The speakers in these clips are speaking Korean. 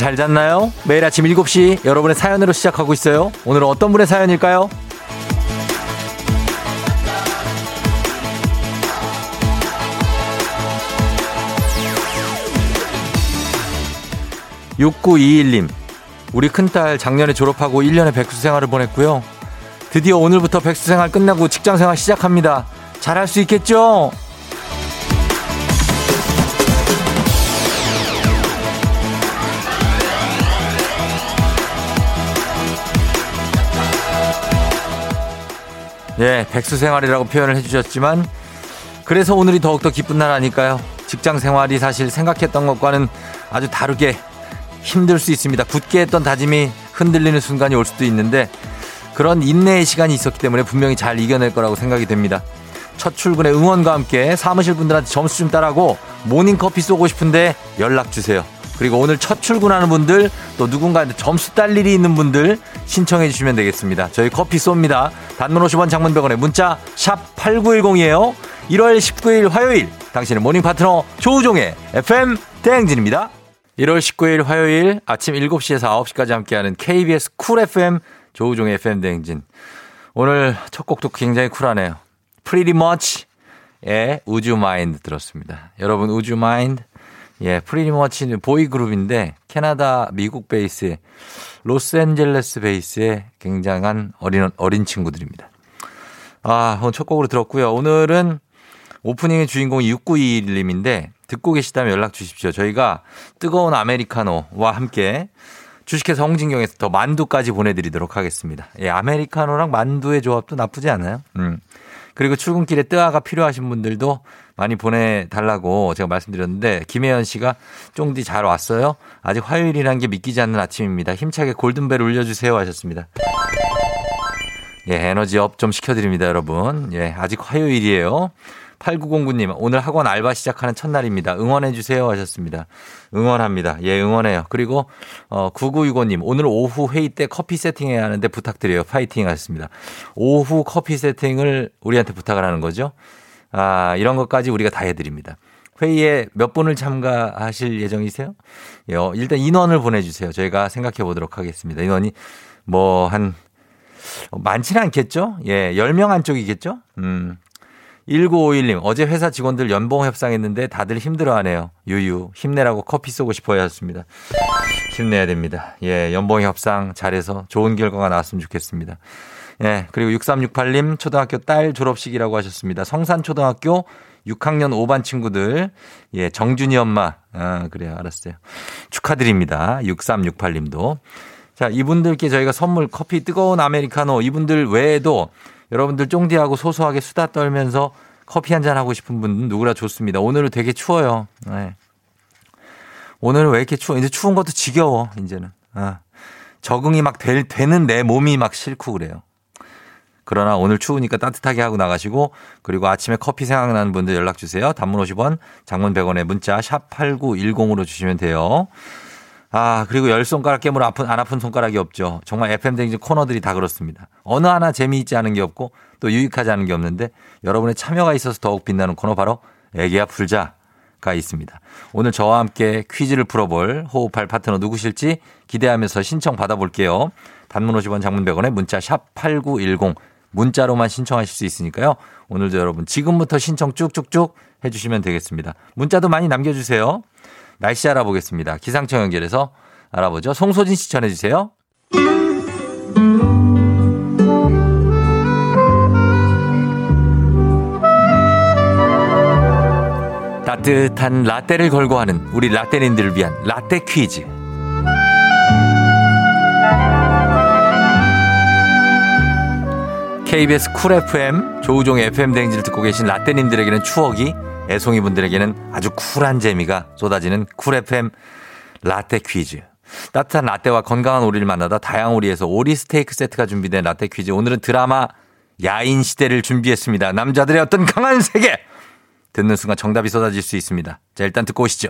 잘 잤나요? 매일 아침 7시 여러분의 사연으로 시작하고 있어요. 오늘은 어떤 분의 사연일까요? 6921님, 우리 큰딸 작년에 졸업하고 1년의 백수 생활을 보냈고요. 드디어 오늘부터 백수 생활 끝나고 직장 생활 시작합니다. 잘할 수 있겠죠? 예, 백수 생활이라고 표현을 해주셨지만 그래서 오늘이 더욱더 기쁜 날 아닐까요? 직장 생활이 사실 생각했던 것과는 아주 다르게 힘들 수 있습니다. 굳게 했던 다짐이 흔들리는 순간이 올 수도 있는데 그런 인내의 시간이 있었기 때문에 분명히 잘 이겨낼 거라고 생각이 됩니다. 첫 출근의 응원과 함께 사무실 분들한테 점수 좀 따라고 모닝커피 쏘고 싶은데 연락 주세요. 그리고 오늘 첫 출근하는 분들 또 누군가한테 점수 딸 일이 있는 분들 신청해 주시면 되겠습니다. 저희 커피 쏩니다. 단문 50원 장문 100원에 문자 샵 8910이에요. 1월 19일 화요일 당신의 morning 파트너 조우종의 FM 대행진입니다. 1월 19일 화요일 아침 7시에서 9시까지 함께하는 KBS 쿨 FM 조우종의 FM 대행진. 오늘 첫 곡도 굉장히 쿨하네요. Pretty Much의 You Mind 들었습니다. 여러분 You Mind? 예, Pretty Much는 보이 그룹인데 캐나다, 미국 베이스의 로스앤젤레스 베이스의 굉장한 어린 어린 친구들입니다. 아, 오늘 첫 곡으로 들었고요. 오늘은 오프닝의 주인공이 6921님인데 듣고 계시다면 연락 주십시오. 저희가 뜨거운 아메리카노와 함께 주식회사 홍진경에서 더 만두까지 보내드리도록 하겠습니다. 예, 아메리카노랑 만두의 조합도 나쁘지 않아요. 음. 그리고 출근길에 뜨아가 필요하신 분들도 많이 보내달라고 제가 말씀드렸는데 김혜연 씨가 쫑디 잘 왔어요. 아직 화요일이란 게 믿기지 않는 아침입니다. 힘차게 골든벨 울려주세요 하셨습니다. 예, 에너지 up 좀 시켜드립니다, 여러분. 예, 아직 화요일이에요. 8909님, 오늘 학원 알바 시작하는 첫날입니다. 응원해주세요 하셨습니다. 응원합니다. 예, 응원해요. 그리고, 어, 9965님, 오늘 오후 회의 때 커피 세팅해야 하는데 부탁드려요. 파이팅 하셨습니다. 오후 커피 세팅을 우리한테 부탁을 하는 거죠. 아, 이런 것까지 우리가 다 해드립니다. 회의에 몇 분을 참가하실 예정이세요? 예, 어, 일단 인원을 보내주세요. 저희가 생각해 보도록 하겠습니다. 인원이 뭐, 한, 많지는 않겠죠? 예, 10명 안쪽이겠죠? 음, 1951님, 어제 회사 직원들 연봉 협상했는데 다들 힘들어 하네요. 유유, 힘내라고 커피 쏘고 싶어야 했습니다. 힘내야 됩니다. 예, 연봉 협상 잘해서 좋은 결과가 나왔으면 좋겠습니다. 예, 그리고 6368님, 초등학교 딸 졸업식이라고 하셨습니다. 성산초등학교 6학년 5반 친구들, 예, 정준이 엄마, 아, 그래요. 알았어요. 축하드립니다. 6368님도. 자, 이분들께 저희가 선물 커피 뜨거운 아메리카노 이분들 외에도 여러분들 쫑디하고 소소하게 수다 떨면서 커피 한 잔 하고 싶은 분은 누구나 좋습니다. 오늘은 되게 추워요. 네. 오늘은 왜 이렇게 추워? 이제 추운 것도 지겨워, 이제는. 아. 적응이 막 될, 되는 내 몸이 막 싫고 그래요. 그러나 오늘 추우니까 따뜻하게 하고 나가시고 그리고 아침에 커피 생각나는 분들 연락 주세요. 단문 50원, 장문 100원에 문자 샵 8910으로 주시면 돼요. 아, 그리고 열 손가락 깨물 아픈, 안 아픈 손가락이 없죠. 정말 FM댕진 코너들이 다 그렇습니다. 어느 하나 재미있지 않은 게 없고 또 유익하지 않은 게 없는데 여러분의 참여가 있어서 더욱 빛나는 코너 바로 애기야 풀자 가 있습니다. 오늘 저와 함께 퀴즈를 풀어볼 호흡할 파트너 누구실지 기대하면서 신청 받아볼게요. 단문 50원 장문 100원에 문자 샵 8910 문자로만 신청하실 수 있으니까요. 오늘도 여러분 지금부터 신청 쭉쭉쭉 해주시면 되겠습니다. 문자도 많이 남겨주세요. 날씨 알아보겠습니다. 기상청 연결해서 알아보죠. 송소진 씨 전해주세요. 따뜻한 라떼를 걸고 하는 우리 라떼님들을 위한 라떼 퀴즈. KBS 쿨 FM 조우종의 FM 대행진을 듣고 계신 라떼님들에게는 추억이 애송이 분들에게는 아주 쿨한 재미가 쏟아지는 쿨 FM 라떼 퀴즈. 따뜻한 라떼와 건강한 오리를 만나다 다양한 오리에서 오리 스테이크 세트가 준비된 라떼 퀴즈. 오늘은 드라마 야인 시대를 준비했습니다. 남자들의 어떤 강한 세계. 듣는 순간 정답이 쏟아질 수 있습니다. 자, 일단 듣고 오시죠.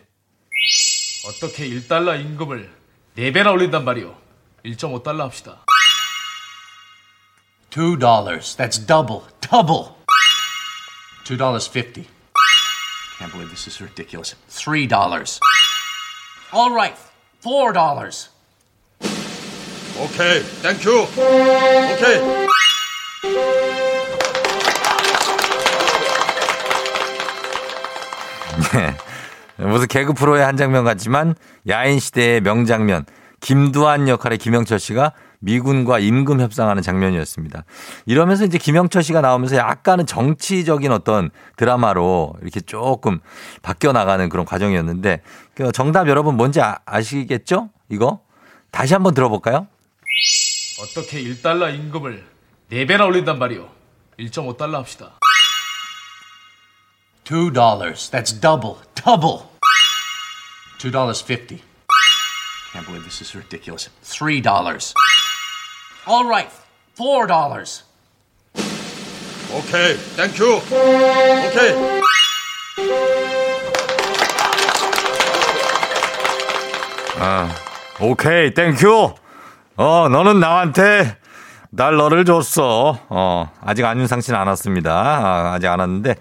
어떻게 1달러 임금을 4배나 올린단 말이오. 1.5달러 합시다. Two dollars. That's double. Double. Two dollars fifty. Can't believe this is ridiculous. Three dollars. All right. Four dollars. OK, thank you. OK. 무슨 개그 프로의 한 장면 같지만 야인 시대의 명장면 김두한 역할의 김영철 씨가 미군과 임금 협상하는 장면이었습니다. 이러면서 이제 김영철 씨가 나오면서 약간은 정치적인 어떤 드라마로 이렇게 조금 바뀌어 나가는 그런 과정이었는데 그 정답 여러분 뭔지 아, 아시겠죠? 이거 다시 한번 들어볼까요? 어떻게 1달러 임금을 4배나 올린단 말이오. 1.5달러 합시다. Two dollars. That's double. Double. Two dollars fifty. Can't believe this is ridiculous. Three dollars. All right. Four dollars. 오케이, 땡큐. OK. OK, thank you. 어, 너는 나한테 달러를 줬어. 어, 아직 안윤상 씨는 안 왔습니다. 아, 아직 안 왔는데.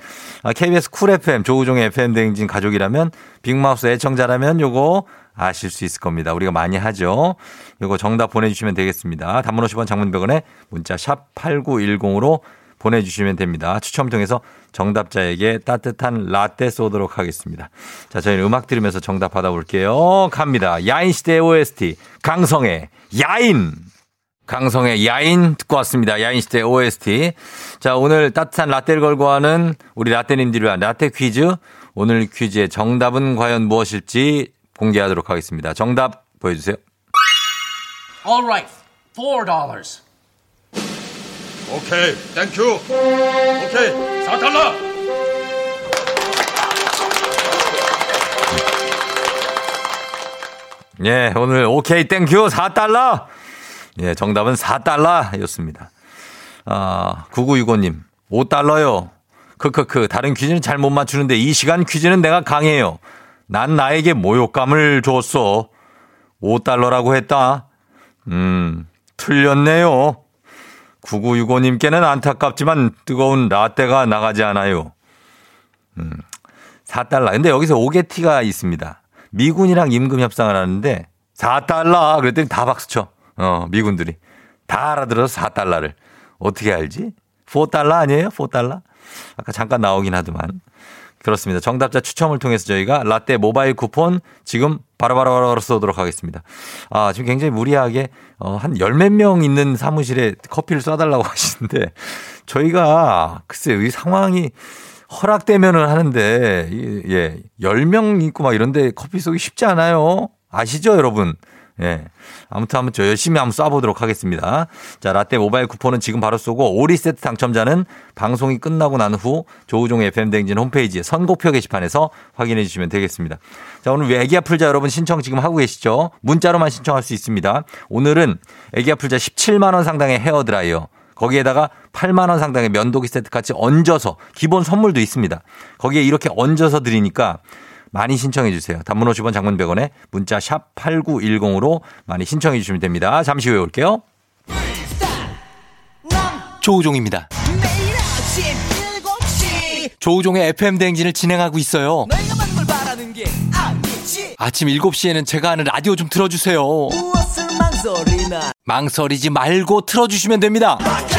아, KBS 쿨 FM, 조우종의 FM 대행진 가족이라면, 빅마우스 애청자라면 요거 아실 수 있을 겁니다. 우리가 많이 하죠. 요거 정답 보내주시면 되겠습니다. 단문 50원 장문 100원에 문자 샵 8910으로 보내주시면 됩니다. 추첨 통해서 정답자에게 따뜻한 라떼 쏘도록 하겠습니다. 자, 저희는 음악 들으면서 정답 받아볼게요. 갑니다. 야인시대 OST, 강성의 야인! 강성의 야인 듣고 왔습니다. 야인시대 OST. 자, 오늘 따뜻한 라떼를 걸고 하는 우리 라떼님들을 위한 라떼 퀴즈. 오늘 퀴즈의 정답은 과연 무엇일지 공개하도록 하겠습니다. 정답 보여주세요. All right. Four dollars. OK, thank you. OK, 4달러. 예, 오늘 OK thank you 4달러. 예, 정답은 4달러였습니다. 아, 9965님, 5달러요. 크크크, 다른 퀴즈는 잘 못 맞추는데 이 시간 퀴즈는 내가 강해요. 난 나에게 모욕감을 줬어. 5달러라고 했다. 음, 틀렸네요. 9965님께는 안타깝지만 뜨거운 라떼가 나가지 않아요. 음, 4달러. 근데 여기서 오게티가 있습니다. 미군이랑 임금 협상을 하는데 4달러 그랬더니 다 박수쳐. 어, 미군들이. 다 알아들어서 4달러를. 어떻게 알지? 4달러 아니에요? 4달러? 아까 잠깐 나오긴 하더만. 그렇습니다. 정답자 추첨을 통해서 저희가 라떼 모바일 쿠폰 지금 바로 바로 쏘도록 하겠습니다. 아, 지금 굉장히 무리하게 어, 한 열 몇 명 있는 사무실에 커피를 쏴달라고 하시는데 저희가 글쎄 이 상황이 허락되면은 하는데 예, 10명 있고 막 이런데 커피 쏘기 쉽지 않아요. 아시죠, 여러분? 예. 아무튼 한번 저 열심히 한번 쏴보도록 하겠습니다. 자, 라떼 모바일 쿠폰은 지금 바로 쏘고 오리 세트 당첨자는 방송이 끝나고 난 후 조우종 FM 대행진 홈페이지에 선곡표 게시판에서 확인해 주시면 되겠습니다. 자, 오늘 애기야 풀자 여러분 신청 지금 하고 계시죠? 문자로만 신청할 수 있습니다. 오늘은 애기야 풀자 17만 원 상당의 헤어 드라이어 거기에다가 8만 원 상당의 면도기 세트 같이 얹어서 기본 선물도 있습니다. 거기에 이렇게 얹어서 드리니까 많이 신청해 주세요. 단문 50원 장문 100원에 문자 샵 8910으로 많이 신청해 주시면 됩니다. 잠시 후에 올게요. 조우종입니다. 매일 아침 7시 조우종의 FM 대행진을 진행하고 있어요. 내가 받는 걸 바라는 게 아니지 아침 7시에는 제가 하는 라디오 좀 틀어주세요. 망설이지 말고 틀어주시면 됩니다. 락앤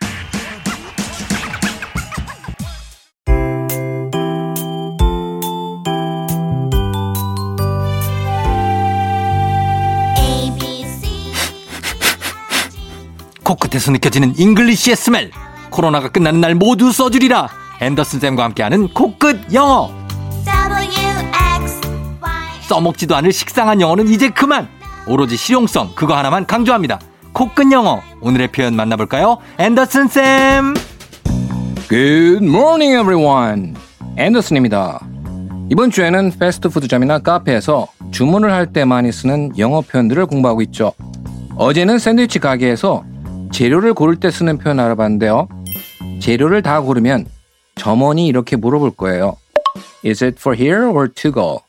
코끝에서 느껴지는 English의 smell. 코로나가 끝나는 날 모두 써주리라. 앤더슨 쌤과 함께하는 코끝 영어. 써먹지도 않을 식상한 영어는 이제 그만. 오로지 실용성 그거 하나만 강조합니다. 코끝 영어. 오늘의 표현 만나볼까요? 앤더슨 쌤. Good morning, everyone. 앤더슨입니다. 이번 주에는 패스트푸드점이나 카페에서 주문을 할 때 많이 쓰는 영어 표현들을 공부하고 있죠. 어제는 샌드위치 가게에서 재료를 고를 때 쓰는 표현 알아봤는데요. 재료를 다 고르면 점원이 이렇게 물어볼 거예요. Is it for here or to go?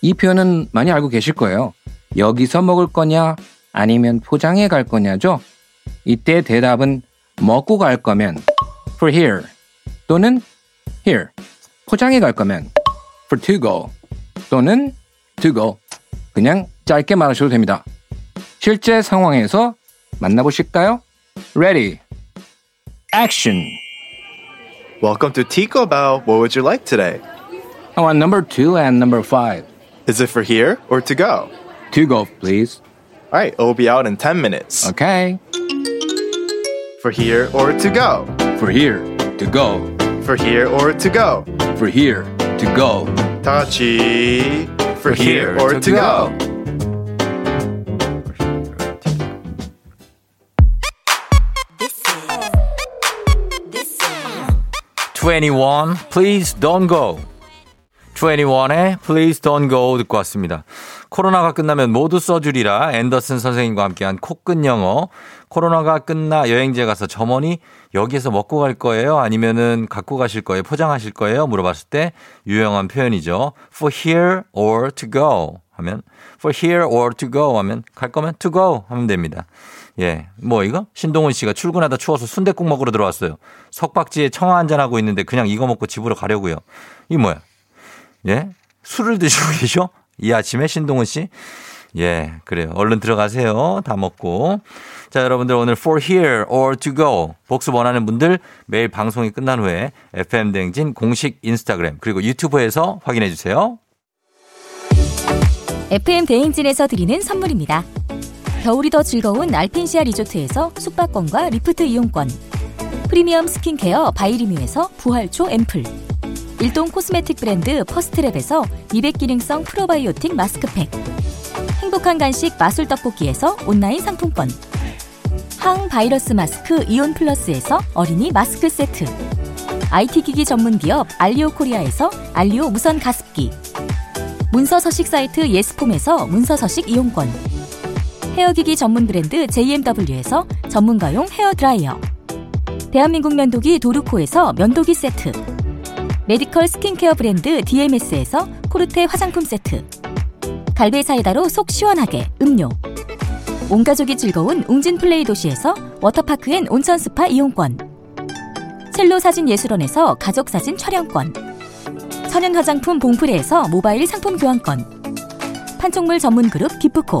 이 표현은 많이 알고 계실 거예요. 여기서 먹을 거냐 아니면 포장해 갈 거냐죠. 이때 대답은 먹고 갈 거면 for here 또는 here 포장해 갈 거면 for to go 또는 to go 그냥 짧게 말하셔도 됩니다. 실제 상황에서 만나보실까요? Ready, action. Welcome to Tico Bao. What would you like today? I want number two and number five. Is it for here or to go? To go, please. All right, it will be out in 10 minutes. Okay. For here or to go? For here, to go. For here or to go? For here, to go. 다 같이. For here or to go? This 21, Please Don't Go. 21의 Please Don't Go 듣고 왔습니다. 코로나가 끝나면 모두 써주리라 앤더슨 선생님과 함께한 코끝 영어. 코로나가 끝나 여행지에 가서 점원이 여기에서 먹고 갈 거예요? 아니면은 갖고 가실 거예요? 포장하실 거예요? 물어봤을 때 유용한 표현이죠. For here or to go 하면 for here or to go 하면 갈 거면 to go 하면 됩니다. 예. 뭐 이거? 신동훈 씨가 출근하다 추워서 순댓국 먹으러 들어왔어요. 석박지에 청아 한잔 하고 있는데 그냥 이거 먹고 집으로 가려고요. 이 뭐야? 예? 술을 드시고 계셔? 이 아침에 신동훈 씨? 예, 그래요. 얼른 들어가세요. 다 먹고. 자, 여러분들 오늘 for here or to go 복습 원하는 분들 매일 방송이 끝난 후에 FM 댕진 공식 인스타그램 그리고 유튜브에서 확인해 주세요. FM 대행진에서 드리는 선물입니다. 겨울이 더 즐거운 알펜시아 리조트에서 숙박권과 리프트 이용권. 프리미엄 스킨케어 바이리뮤에서 부활초 앰플. 일동 코스메틱 브랜드 퍼스트랩에서 미백 기능성 프로바이오틱 마스크팩. 행복한 간식 마술 떡볶이에서 온라인 상품권. 항바이러스 마스크 이온 플러스에서 어린이 마스크 세트. IT 기기 전문 기업 알리오 코리아에서 알리오 무선 가습기. 문서 서식 사이트 예스폼에서 문서 서식 이용권. 헤어기기 전문 브랜드 JMW에서 전문가용 헤어 드라이어. 대한민국 면도기 도르코에서 면도기 세트. 메디컬 스킨케어 브랜드 DMS에서 코르테 화장품 세트. 갈배 사이다로 속 시원하게 음료. 온 가족이 즐거운 웅진 플레이 도시에서 워터파크 and 온천 스파 이용권. 첼로 사진 예술원에서 가족 사진 촬영권. 천연 화장품 봉프레에서 모바일 상품 교환권. 판촉물 전문 그룹 기프코,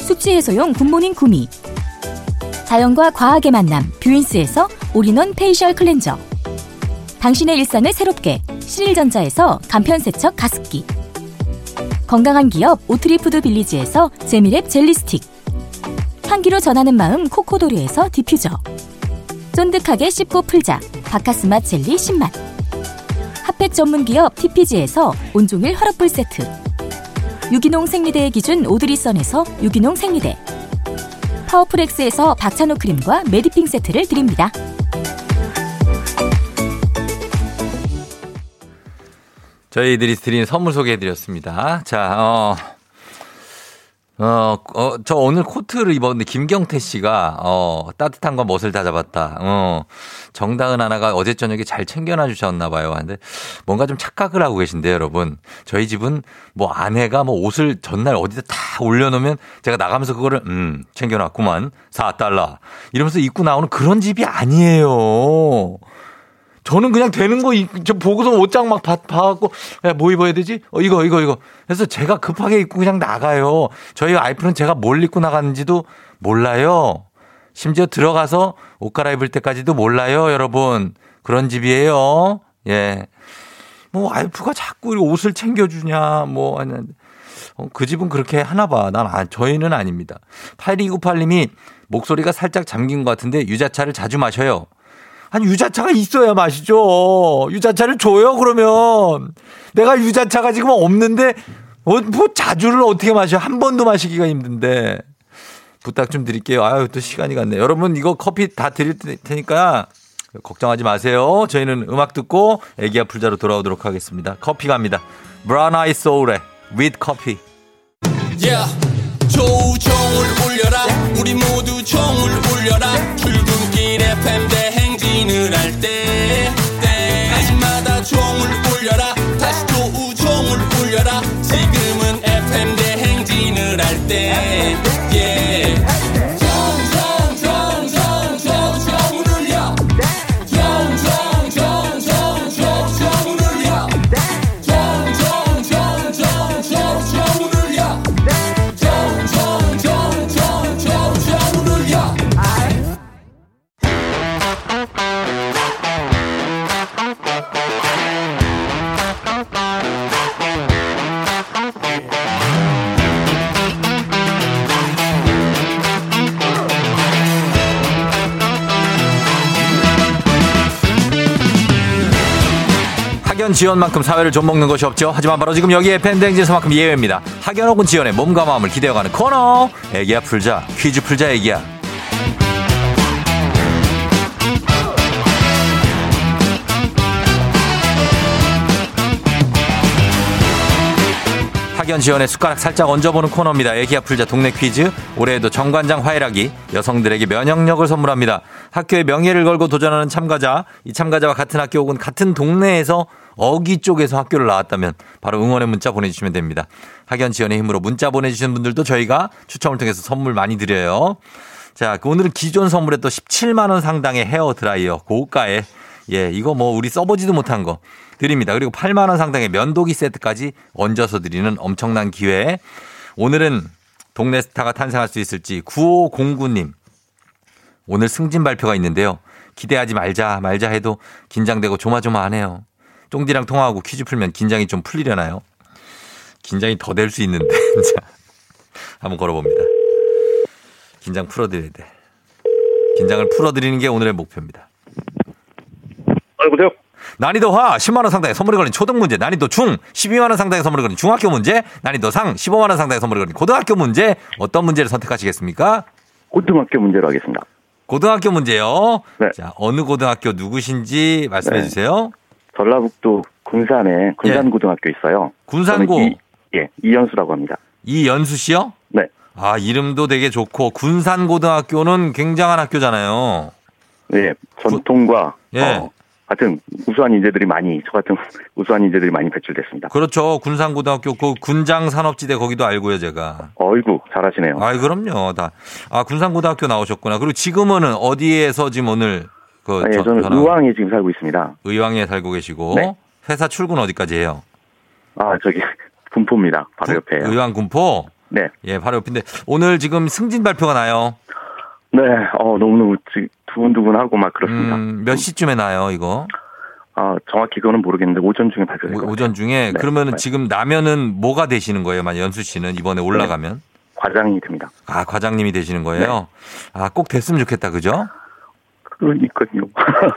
숙취 해소용 굿모닝 구미. 자연과 과학의 만남 뷰인스에서 올인원 페이셜 클렌저. 당신의 일상을 새롭게 신일전자에서 간편세척 가습기. 건강한 기업 오트리푸드 빌리지에서 재미랩 젤리 스틱. 향기로 전하는 마음 코코도리에서 디퓨저. 쫀득하게 씹고 풀자 바카스맛 젤리 10만. 핫팩 전문 기업 TPG에서 온종일 화롯불 세트. 유기농 생리대의 기준 오드리선에서 유기농 생리대. 파워풀엑스에서 박찬호 크림과 메디핑 세트를 드립니다. 저희들이 드린 선물 소개해 드렸습니다. 자, 어, 어, 어, 저 오늘 코트를 입었는데 김경태 씨가, 어, 따뜻한 건 멋을 다 잡았다. 어, 정다은 하나가 어제 저녁에 잘 챙겨놔 주셨나 봐요. 근데 뭔가 좀 착각을 하고 계신데요, 여러분. 저희 집은 뭐 아내가 뭐 옷을 전날 어디다 다 올려놓으면 제가 나가면서 그거를, 음, 챙겨놨구만. 4달러. 이러면서 입고 나오는 그런 집이 아니에요. 저는 그냥 되는 거, 입- 저 보고서 옷장 막 봐, 봐갖고, 야, 뭐 입어야 되지? 어, 이거, 이거, 이거. 그래서 제가 급하게 입고 그냥 나가요. 저희 와이프는 제가 뭘 입고 나갔는지도 몰라요. 심지어 들어가서 옷 갈아입을 때까지도 몰라요, 여러분. 그런 집이에요. 예. 뭐, 와이프가 자꾸 이 옷을 챙겨주냐, 뭐, 하는데. 어, 그 집은 그렇게 하나 봐. 난, 아, 저희는 아닙니다. 8298님이 목소리가 살짝 잠긴 것 같은데 유자차를 자주 마셔요. 아니 유자차가 있어야 마시죠. 유자차를 줘요 그러면 내가 유자차가 지금 없는데 어, 뭐 자주를 어떻게 마셔 한 번도 마시기가 힘든데 부탁 좀 드릴게요. 아유 또 시간이 갔네. 여러분 이거 커피 다 드릴 테니까 걱정하지 마세요. 저희는 음악 듣고 애기야 풀자로 돌아오도록 하겠습니다. 커피 갑니다. 브라운 아이 소울의 with 커피. Yeah. 조우종을 울려라 우리 모두 종을 울려라 출근길 FM 대행 진을 할때 때마다 종을 울려라. 다시 조우종을 울려라. 지금은 FM 대행진을 할때 학연 지원만큼 사회를 좀 먹는 것이 없죠. 하지만 바로 지금 여기에 팬댕지에서만큼 예외입니다. 학연 혹은 지원의 몸과 마음을 기대어가는 코너. 애기야 풀자. 퀴즈 풀자 애기야. 학연 지원의 숟가락 살짝 얹어보는 코너입니다. 애기야 풀자 동네 퀴즈. 올해에도 정관장 화이락이 여성들에게 면역력을 선물합니다. 학교의 명예를 걸고 도전하는 참가자. 이 참가자와 같은 학교 혹은 같은 동네에서 어기 쪽에서 학교를 나왔다면 바로 응원의 문자 보내주시면 됩니다. 학연 지원의 힘으로 문자 보내주시는 분들도 저희가 추첨을 통해서 선물 많이 드려요. 자, 그 오늘은 기존 선물에 또 17만원 상당의 헤어 드라이어 고가에 예, 이거 뭐 우리 써보지도 못한 거 드립니다. 그리고 8만 원 상당의 면도기 세트까지 얹어서 드리는 엄청난 기회. 오늘은 동네 스타가 탄생할 수 있을지 9509님 오늘 승진 발표가 있는데요. 기대하지 말자 말자 해도 긴장되고 조마조마하네요. 쫑디랑 통화하고 퀴즈 풀면 긴장이 좀 풀리려나요? 긴장이 더 될 수 있는데 자, 한번 걸어봅니다. 긴장 풀어드려야 돼. 긴장을 풀어드리는 게 오늘의 목표입니다. 여보세요? 난이도 하 10만 원 상당의 선물이 걸린 초등 문제, 난이도 중 12만 원 상당의 선물이 걸린 중학교 문제, 난이도 상 15만 원 상당의 선물이 걸린 고등학교 문제 어떤 문제를 선택하시겠습니까? 고등학교 문제로 하겠습니다. 고등학교 문제요. 네. 자, 어느 고등학교 누구신지 말씀해 네. 주세요. 전라북도 군산에 군산고등학교 있어요. 군산고 이, 예, 이연수라고 합니다. 이연수 씨요? 네. 아, 이름도 되게 좋고 군산고등학교는 굉장한 학교잖아요. 네, 전통과 예. 어, 같은 우수한 인재들이 많이 저 같은 우수한 인재들이 많이 배출됐습니다. 그렇죠. 군산고등학교 그 군장 산업지대 거기도 알고요, 제가. 어이구 잘하시네요. 아이 그럼요. 다. 아, 군산고등학교 나오셨구나. 그리고 지금은 어디에서 지금 오늘 그 예, 저- 저는 전화- 의왕에 지금 살고 있습니다. 의왕에 살고 계시고 네. 회사 출근 어디까지 해요? 아 저기 군포입니다. 바로 옆에요. 의왕 군포. 네, 예, 바로 옆인데 오늘 지금 승진 발표가 나요. 네, 어 너무 너무 두근두근하고 막 그렇습니다. 음, 몇 시쯤에 나요, 이거? 아 정확히 그거는 모르겠는데 오전 중에 발표될 같아요. 오전 중에 네, 그러면은 네. 지금 나면은 뭐가 되시는 거예요? 만약 연수 씨는 이번에 올라가면 과장이 됩니다. 아 과장님이 되시는 거예요? 네. 아꼭 됐으면 좋겠다, 그죠? 그러니까요.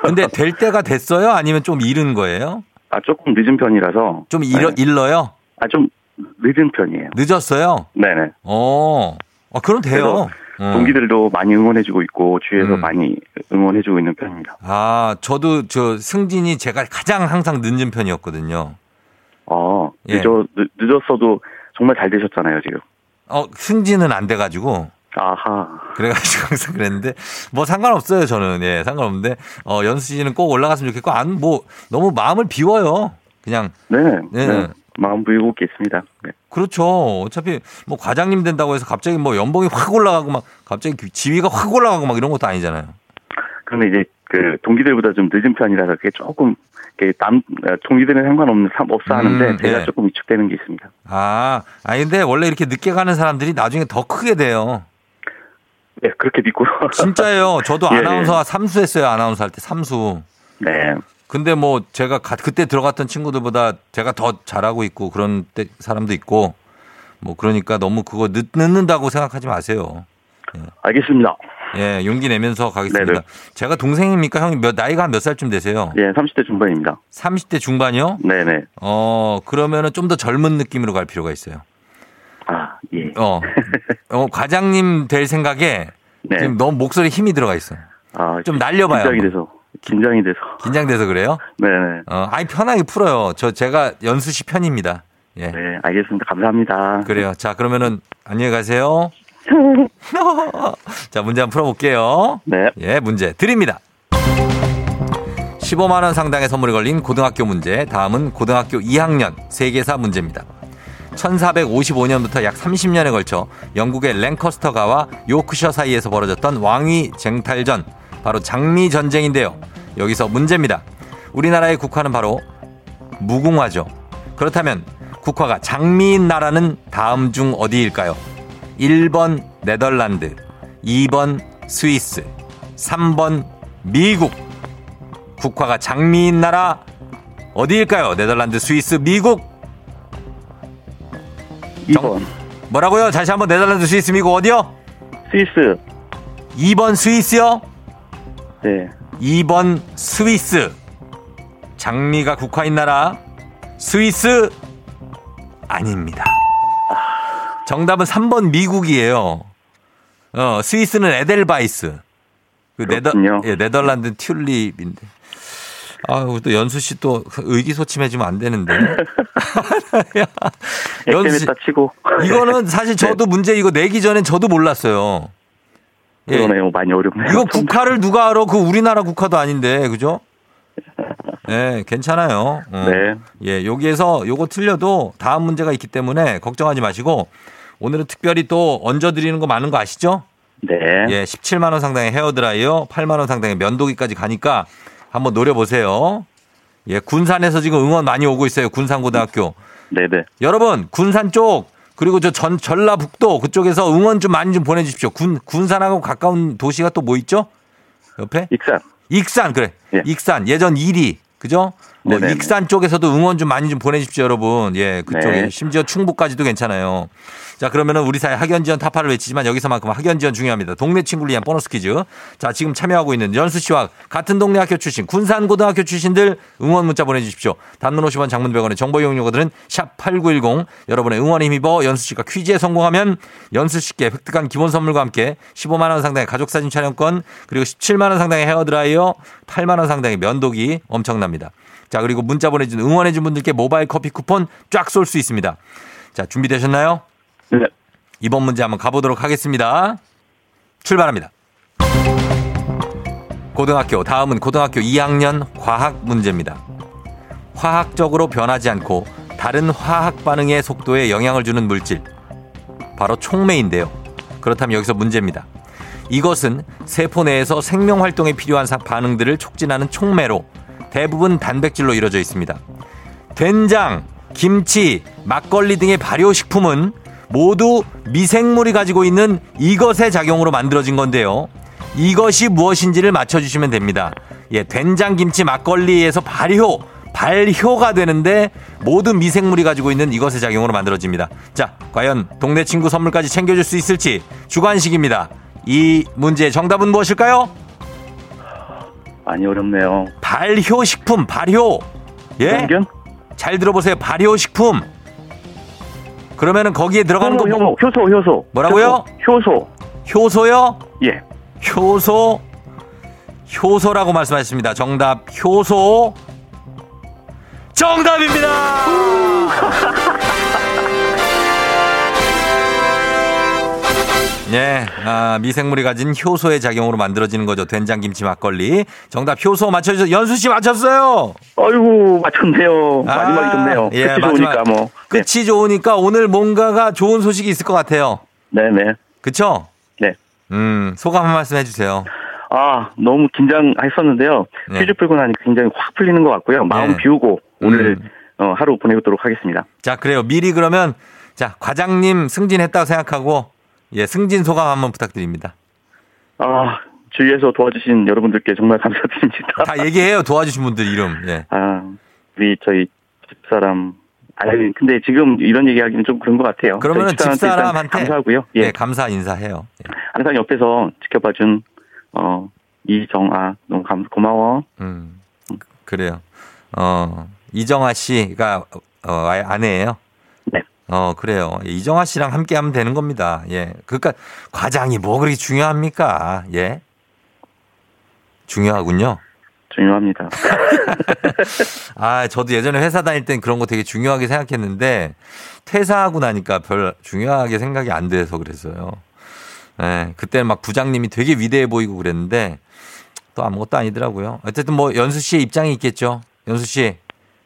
근데 될 때가 됐어요? 아니면 좀 이른 거예요? 아 조금 늦은 편이라서 좀 일러, 네. 일러요? 아 좀 늦은 편이에요. 늦었어요? 네네. 어, 아, 그럼 돼요. 어. 동기들도 많이 응원해주고 있고 주위에서 음. 많이 응원해주고 있는 편입니다. 아, 저도 저 승진이 제가 가장 항상 늦는 편이었거든요. 어 예. 늦어 늦, 늦었어도 정말 잘 되셨잖아요 지금. 어, 승진은 안 돼가지고. 아하. 그래가지고 항상 그랬는데 뭐 상관없어요 저는 예 상관없는데 어 연수 씨는 꼭 올라갔으면 좋겠고 안 뭐 너무 마음을 비워요 그냥 네. 네. 네. 마음 부이고 있겠습니다. 네. 그렇죠 어차피 뭐 과장님 된다고 해서 갑자기 뭐 연봉이 확 올라가고 막 갑자기 그 지위가 확 올라가고 막 이런 것도 아니잖아요 그런데 이제 그 동기들보다 좀 늦은 편이라서 그게 조금 이렇게 남 어, 동기들은 상관없는 상- 없어 하는데 음, 제가 예. 조금 위축되는 게 있습니다. 아 아니 근데 원래 이렇게 늦게 가는 사람들이 나중에 더 크게 돼요 네 그렇게 믿고. 진짜예요 저도 예, 예. 아나운서가 삼수했어요 아나운서 할 때 삼수 네. 근데 뭐 제가 가- 그때 들어갔던 친구들보다 제가 더 잘하고 있고 그런 때 사람도 있고 뭐 그러니까 너무 그거 늦, 늦는다고 생각하지 마세요. 알겠습니다. 예, 용기 내면서 가겠습니다. 네네. 제가 동생입니까? 형이 몇, 나이가 한몇 살쯤 되세요? 예, 30대 중반입니다. 30대 중반이요? 네네. 어, 그러면은 좀 더 젊은 느낌으로 갈 필요가 있어요. 아, 예. 어, 어 과장님 될 생각에 네. 지금 너무 목소리 힘이 들어가 있어. 아, 좀 날려봐요. 긴장이 한번. 돼서. 긴장이 돼서. 긴장돼서 그래요? 네네. 어, 아니, 편하게 풀어요. 저, 제가 연수 씨 편입니다. 예. 네, 알겠습니다. 감사합니다. 그래요. 자, 그러면은 안녕히 가세요. 자, 문제 한번 풀어볼게요. 네. 예, 문제 드립니다. 15만 원 상당의 선물이 걸린 고등학교 문제. 다음은 고등학교 2학년 세계사 문제입니다. 1455년부터 약 30년에 걸쳐 영국의 랭커스터 가와 요크셔 사이에서 벌어졌던 왕위 쟁탈전. 바로 장미 전쟁인데요. 여기서 문제입니다. 우리나라의 국화는 바로 무궁화죠. 그렇다면 국화가 장미인 나라는 다음 중 어디일까요? 1번 네덜란드, 2번 스위스, 3번 미국. 국화가 장미인 나라 어디일까요? 네덜란드, 스위스, 미국. 2번. 뭐라고요? 다시 한번 네덜란드, 스위스, 미국 어디요? 스위스. 2번 스위스요? 네. 2번 스위스. 장미가 국화인 나라 스위스 아닙니다. 정답은 3번 미국이에요. 어, 스위스는 에델바이스. 그 네더. 예, 네덜란드 튤립인데. 아우, 또 연수 씨 또 의기소침해지면 안 되는데. 연수 씨, 치고. 이거는 사실 저도 문제 이거 내기 전엔 저도 몰랐어요. 예. 그러네요. 많이 어렵네요. 이거 국화를 누가 알아? 그 우리나라 국화도 아닌데, 그죠? 네, 괜찮아요. 어. 네. 예, 여기에서 요거 틀려도 다음 문제가 있기 때문에 걱정하지 마시고 오늘은 특별히 또 얹어드리는 거 많은 거 아시죠? 네. 예, 17만 원 상당의 헤어드라이어, 8만 원 상당의 면도기까지 가니까 한번 노려보세요. 예, 군산에서 지금 응원 많이 오고 있어요. 군산고등학교. 네네. 여러분, 군산 쪽, 그리고 저 전, 전라북도 그쪽에서 응원 좀 많이 좀 보내주십시오. 군, 군산하고 가까운 도시가 또 뭐 있죠? 옆에? 익산. 익산, 그래. 예. 익산, 예전 1위. 그죠? 어, 네네네. 익산 쪽에서도 응원 좀 많이 좀 보내주십시오, 여러분. 예, 그쪽에. 네. 심지어 충북까지도 괜찮아요. 자, 그러면은 우리 사회 학연 지원 타파를 외치지만 여기서만큼 학연 지원 중요합니다. 동네 친구를 위한 보너스 퀴즈. 자, 지금 참여하고 있는 연수 씨와 같은 동네 학교 출신, 군산고등학교 출신들 응원 문자 보내주십시오. 단문 50원 장문 100원의 정보 이용료들은 샵 8910 여러분의 응원에 힘입어 연수 씨가 퀴즈에 성공하면 연수 씨께 획득한 기본 선물과 함께 15만 원 상당의 가족 사진 촬영권 그리고 17만 원 상당의 헤어 드라이어, 8만 원 상당의 면도기 엄청납니다. 자, 그리고 문자 보내준 응원해준 분들께 모바일 커피 쿠폰 쫙 쏠 수 있습니다. 자, 준비되셨나요? 네. 이번 문제 한번 가보도록 하겠습니다. 출발합니다. 고등학교, 다음은 고등학교 2학년 과학 문제입니다. 화학적으로 변하지 않고 다른 화학 반응의 속도에 영향을 주는 물질. 바로 촉매인데요. 그렇다면 여기서 문제입니다. 이것은 세포 내에서 생명 활동에 필요한 사- 반응들을 촉진하는 촉매로 대부분 단백질로 이루어져 있습니다. 된장, 김치, 막걸리 등의 발효식품은 모두 미생물이 가지고 있는 이것의 작용으로 만들어진 건데요. 이것이 무엇인지를 맞춰주시면 됩니다. 예, 된장, 김치, 막걸리에서 발효, 발효가 되는데 모든 미생물이 가지고 있는 이것의 작용으로 만들어집니다. 자, 과연 동네 친구 선물까지 챙겨줄 수 있을지 주관식입니다. 이 문제의 정답은 무엇일까요? 많이 어렵네요. 발효식품, 발효. 예? 편견? 잘 들어보세요. 발효식품. 그러면은 거기에 들어가는 거 효소, 뭐, 효소, 효소, 효소. 뭐라고요? 효소. 효소요? 예. 효소. 효소라고 말씀하셨습니다. 정답 효소. 정답입니다. 예, 아, 미생물이 가진 효소의 작용으로 만들어지는 거죠. 된장, 김치, 막걸리. 정답 효소 맞춰주세요. 연수 씨 맞췄어요. 아이고, 맞췄네요. 마지막이 아, 좋네요. 예, 끝이 마지막. 좋으니까 뭐. 네. 끝이 좋으니까 오늘 뭔가가 좋은 소식이 있을 것 같아요. 네네. 그쵸? 네. 음, 소감 한 말씀 해주세요. 아, 너무 긴장했었는데요. 네. 퀴즈 풀고 나니까 굉장히 확 풀리는 것 같고요. 마음 네. 비우고 오늘 음. 어, 하루 보내도록 하겠습니다. 자, 그래요. 미리 그러면, 자, 과장님 승진했다고 생각하고, 예, 승진 소감 한번 부탁드립니다. 아, 주위에서 도와주신 여러분들께 정말 감사드립니다. 다 얘기해요. 도와주신 분들 이름. 예. 아, 우리 저희 집사람. 아니, 근데 지금 이런 얘기하기는 좀 그런 것 같아요. 그러면은 저희 집사람한테 감사하고요. 예. 예, 감사 인사해요. 예. 항상 옆에서 지켜봐준 어 이정아 너무 감 고마워. 음, 그래요. 어, 이정아 씨가 어, 아- 아내예요? 네. 어, 그래요. 이정아 씨랑 함께 하면 되는 겁니다. 예. 그러니까 과장이 뭐 그렇게 중요합니까? 예. 중요하군요. 중요합니다. 아, 저도 예전에 회사 다닐 땐 그런 거 되게 중요하게 생각했는데 퇴사하고 나니까 별 중요하게 생각이 안 돼서 그랬어요. 예. 그때는 막 부장님이 되게 위대해 보이고 그랬는데 또 아무것도 아니더라고요. 어쨌든 뭐 연수 씨의 입장이 있겠죠. 연수 씨.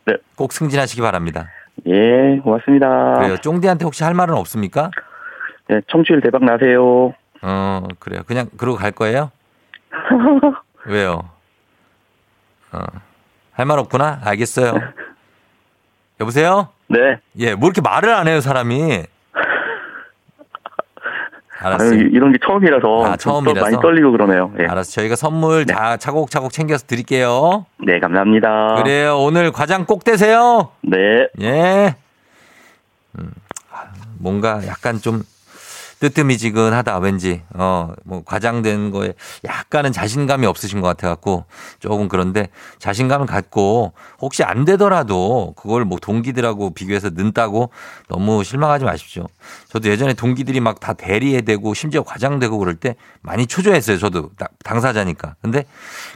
네. 꼭 승진하시기 바랍니다. 예, 고맙습니다. 그래요. 쫑디한테 혹시 할 말은 없습니까? 예, 청취율 대박 나세요. 어, 그래요. 그냥 그러고 갈 거예요? 왜요? 어. 할 말 없구나? 알겠어요. 여보세요? 네. 예, 뭐 이렇게 말을 안 해요, 사람이. 알았어요. 아유, 이런 게 처음이라서 아, 좀 처음이라서? 많이 떨리고 그러네요. 예. 알았어. 저희가 선물 다 차곡차곡 챙겨서 드릴게요. 네, 감사합니다. 그래요. 오늘 과장 꼭 되세요. 네. 예. 음, 아, 뭔가 약간 좀 뜨뜨미지근하다 왠지 어 뭐 과장된 거에 약간은 자신감이 없으신 것 같아 갖고 조금 그런데 자신감을 갖고 혹시 안 되더라도 그걸 뭐 동기들하고 비교해서 는다고 너무 실망하지 마십시오. 저도 예전에 동기들이 막 다 대리해 되고 심지어 과장되고 그럴 때 많이 초조했어요. 저도 다- 당사자니까. 근데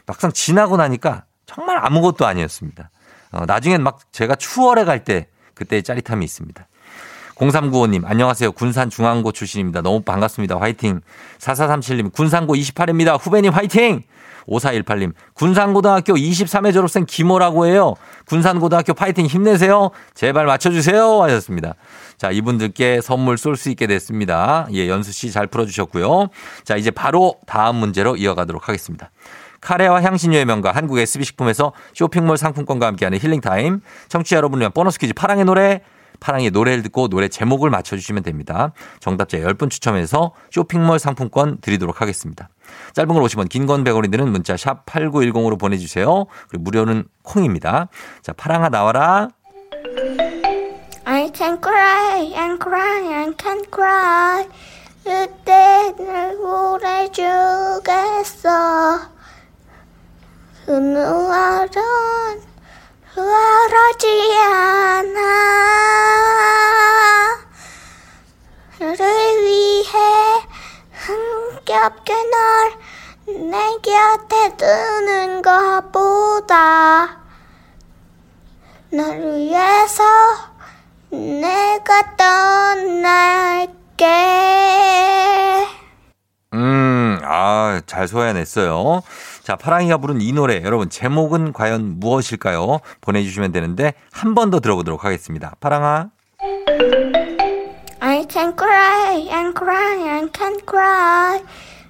막상 지나고 나니까 정말 아무것도 아니었습니다. 어, 나중엔 막 제가 추월해 갈 때 그때의 짜릿함이 있습니다. 0395님, 안녕하세요. 군산 중앙고 출신입니다. 너무 반갑습니다. 화이팅. 4437님, 군산고 28입니다. 후배님 화이팅! 5418님, 군산고등학교 23회 졸업생 김호라고 해요. 군산고등학교 파이팅 힘내세요. 제발 맞춰주세요. 하셨습니다. 자, 이분들께 선물 쏠 수 있게 됐습니다. 예, 연수 씨 잘 풀어주셨고요. 자, 이제 바로 다음 문제로 이어가도록 하겠습니다. 카레와 향신료의 명가 한국 SB식품에서 쇼핑몰 상품권과 함께하는 힐링타임. 청취자 여러분을 위한 보너스 퀴즈 파랑의 노래. 파랑의 노래를 듣고 노래 제목을 맞춰주시면 됩니다. 정답자 10분 추첨해서 쇼핑몰 상품권 드리도록 하겠습니다. 짧은 걸 50원, 긴 건 100원이 드는 문자 샵 8910으로 보내주세요. 그리고 무료는 콩입니다. 자, 파랑아 나와라. I can cry and cry and can cry 그때 날 보내주겠어 그 누아런 흐르지 않아 너를 위해 흥겹게 널 내 곁에 두는 것보다 너를 위해서 내가 떠날게 음, 아, 잘 소화해냈어요. 자, 파랑이가 부른 이 노래, 여러분, 제목은 과연 무엇일까요? 보내주시면 되는데, 한 번 더 들어보도록 하겠습니다. 파랑아. I can cry and cry and can cry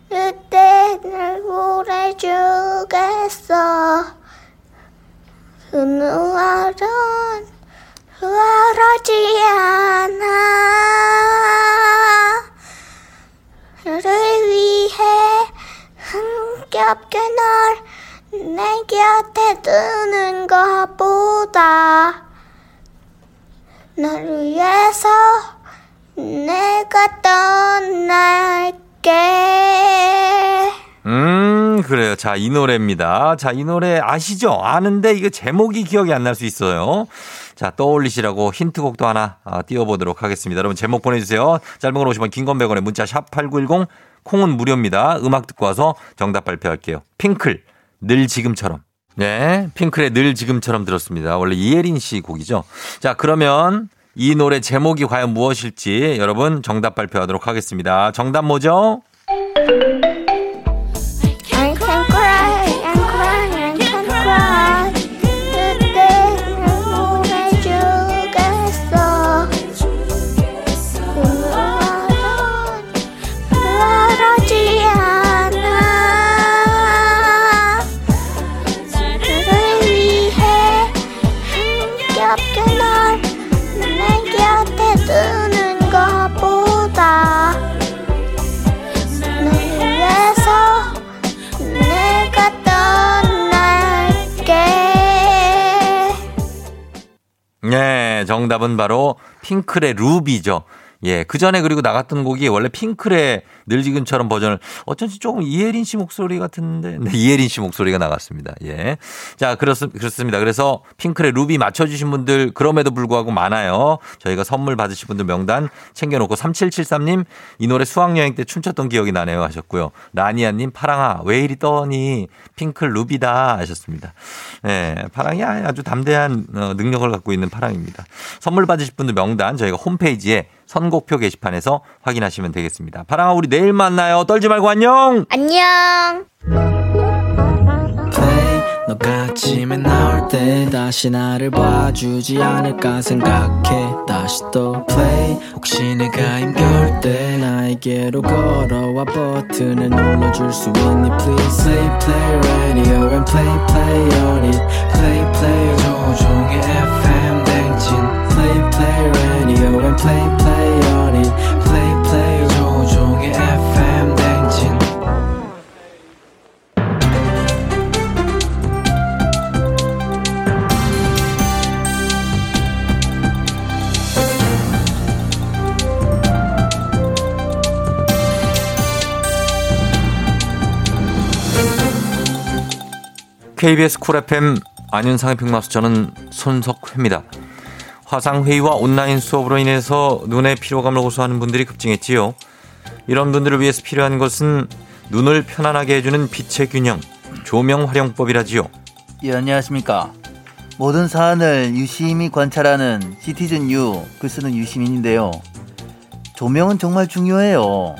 그때 날 보내주겠어 그 누아런 흐르지 않아 흥겹게 널내 곁에 두는 것보다 너를 위해서 내가 떠날게 음, 그래요. 자, 이 노래입니다. 자, 이 노래 아시죠? 아는데 이거 제목이 기억이 안 날 수 있어요. 자, 떠올리시라고 힌트곡도 하나 아, 띄워보도록 하겠습니다. 여러분 제목 보내주세요. 짧은 걸 오시면 긴건 100원에 문자 샵 8910 콩은 무료입니다. 음악 듣고 와서 정답 발표할게요. 핑클, 늘 지금처럼. 네, 핑클의 늘 지금처럼 들었습니다. 원래 이혜린 씨 곡이죠. 자, 그러면 이 노래 제목이 과연 무엇일지 여러분 정답 발표하도록 하겠습니다. 정답 뭐죠? 네, 정답은 바로 핑클의 루비죠. 예, 그 전에 그리고 나갔던 곡이 원래 핑클의 늘 지금처럼 버전을 어쩐지 조금 이혜린 씨 목소리 같은데, 네, 이혜린 씨 목소리가 나갔습니다. 예. 자, 그렇습, 그렇습니다. 그래서 핑클의 루비 맞춰주신 분들 그럼에도 불구하고 많아요. 저희가 선물 받으실 분들 명단 챙겨놓고 3773님 이 노래 수학여행 때 춤췄던 기억이 나네요 하셨고요. 라니아님 파랑아 왜 이리 떠니 핑클 루비다 하셨습니다. 예, 파랑이 아주 담대한 어, 능력을 갖고 있는 파랑입니다. 선물 받으실 분들 명단 저희가 홈페이지에 선곡표 게시판에서 확인하시면 되겠습니다. 파랑아 우리 내일 만나요. 떨지 말고 안녕. 안녕. 너가 아침에 나올 때 다시 나를 봐주지 않을까 생각해 다시 또 play 혹시 내가 힘겨울 때 나에게로 걸어와 버튼을 눌러줄 수 있니 please play play radio and play play on it play play 조종의 FM KBS 쿨 FM 안윤상의 빅마스 저는 손석회입니다. 화상회의와 온라인 수업으로 인해서 눈의 피로감을 호소하는 분들이 급증했지요. 이런 분들을 위해서 필요한 것은 눈을 편안하게 해주는 빛의 균형, 조명 활용법이라지요. 예, 안녕하십니까. 모든 사안을 유심히 관찰하는 Citizen 유, 글 쓰는 유시민인데요. 조명은 정말 중요해요.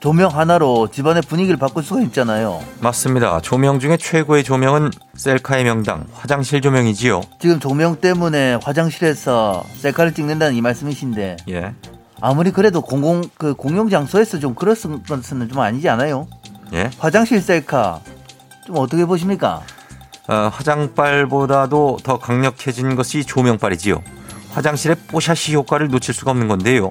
조명 하나로 집안의 분위기를 바꿀 수가 있잖아요. 맞습니다. 조명 중에 최고의 조명은 셀카의 명당, 화장실 조명이지요. 지금 조명 때문에 화장실에서 셀카를 찍는다는 이 말씀이신데 예. 아무리 그래도 공공 그 공용 장소에서 좀 그런 것은 좀 아니지 않아요? 예. 화장실 셀카 좀 어떻게 보십니까? 어, 화장빨보다도 더 강력해진 것이 조명빨이지요. 화장실의 뽀샤시 효과를 놓칠 수가 없는 건데요.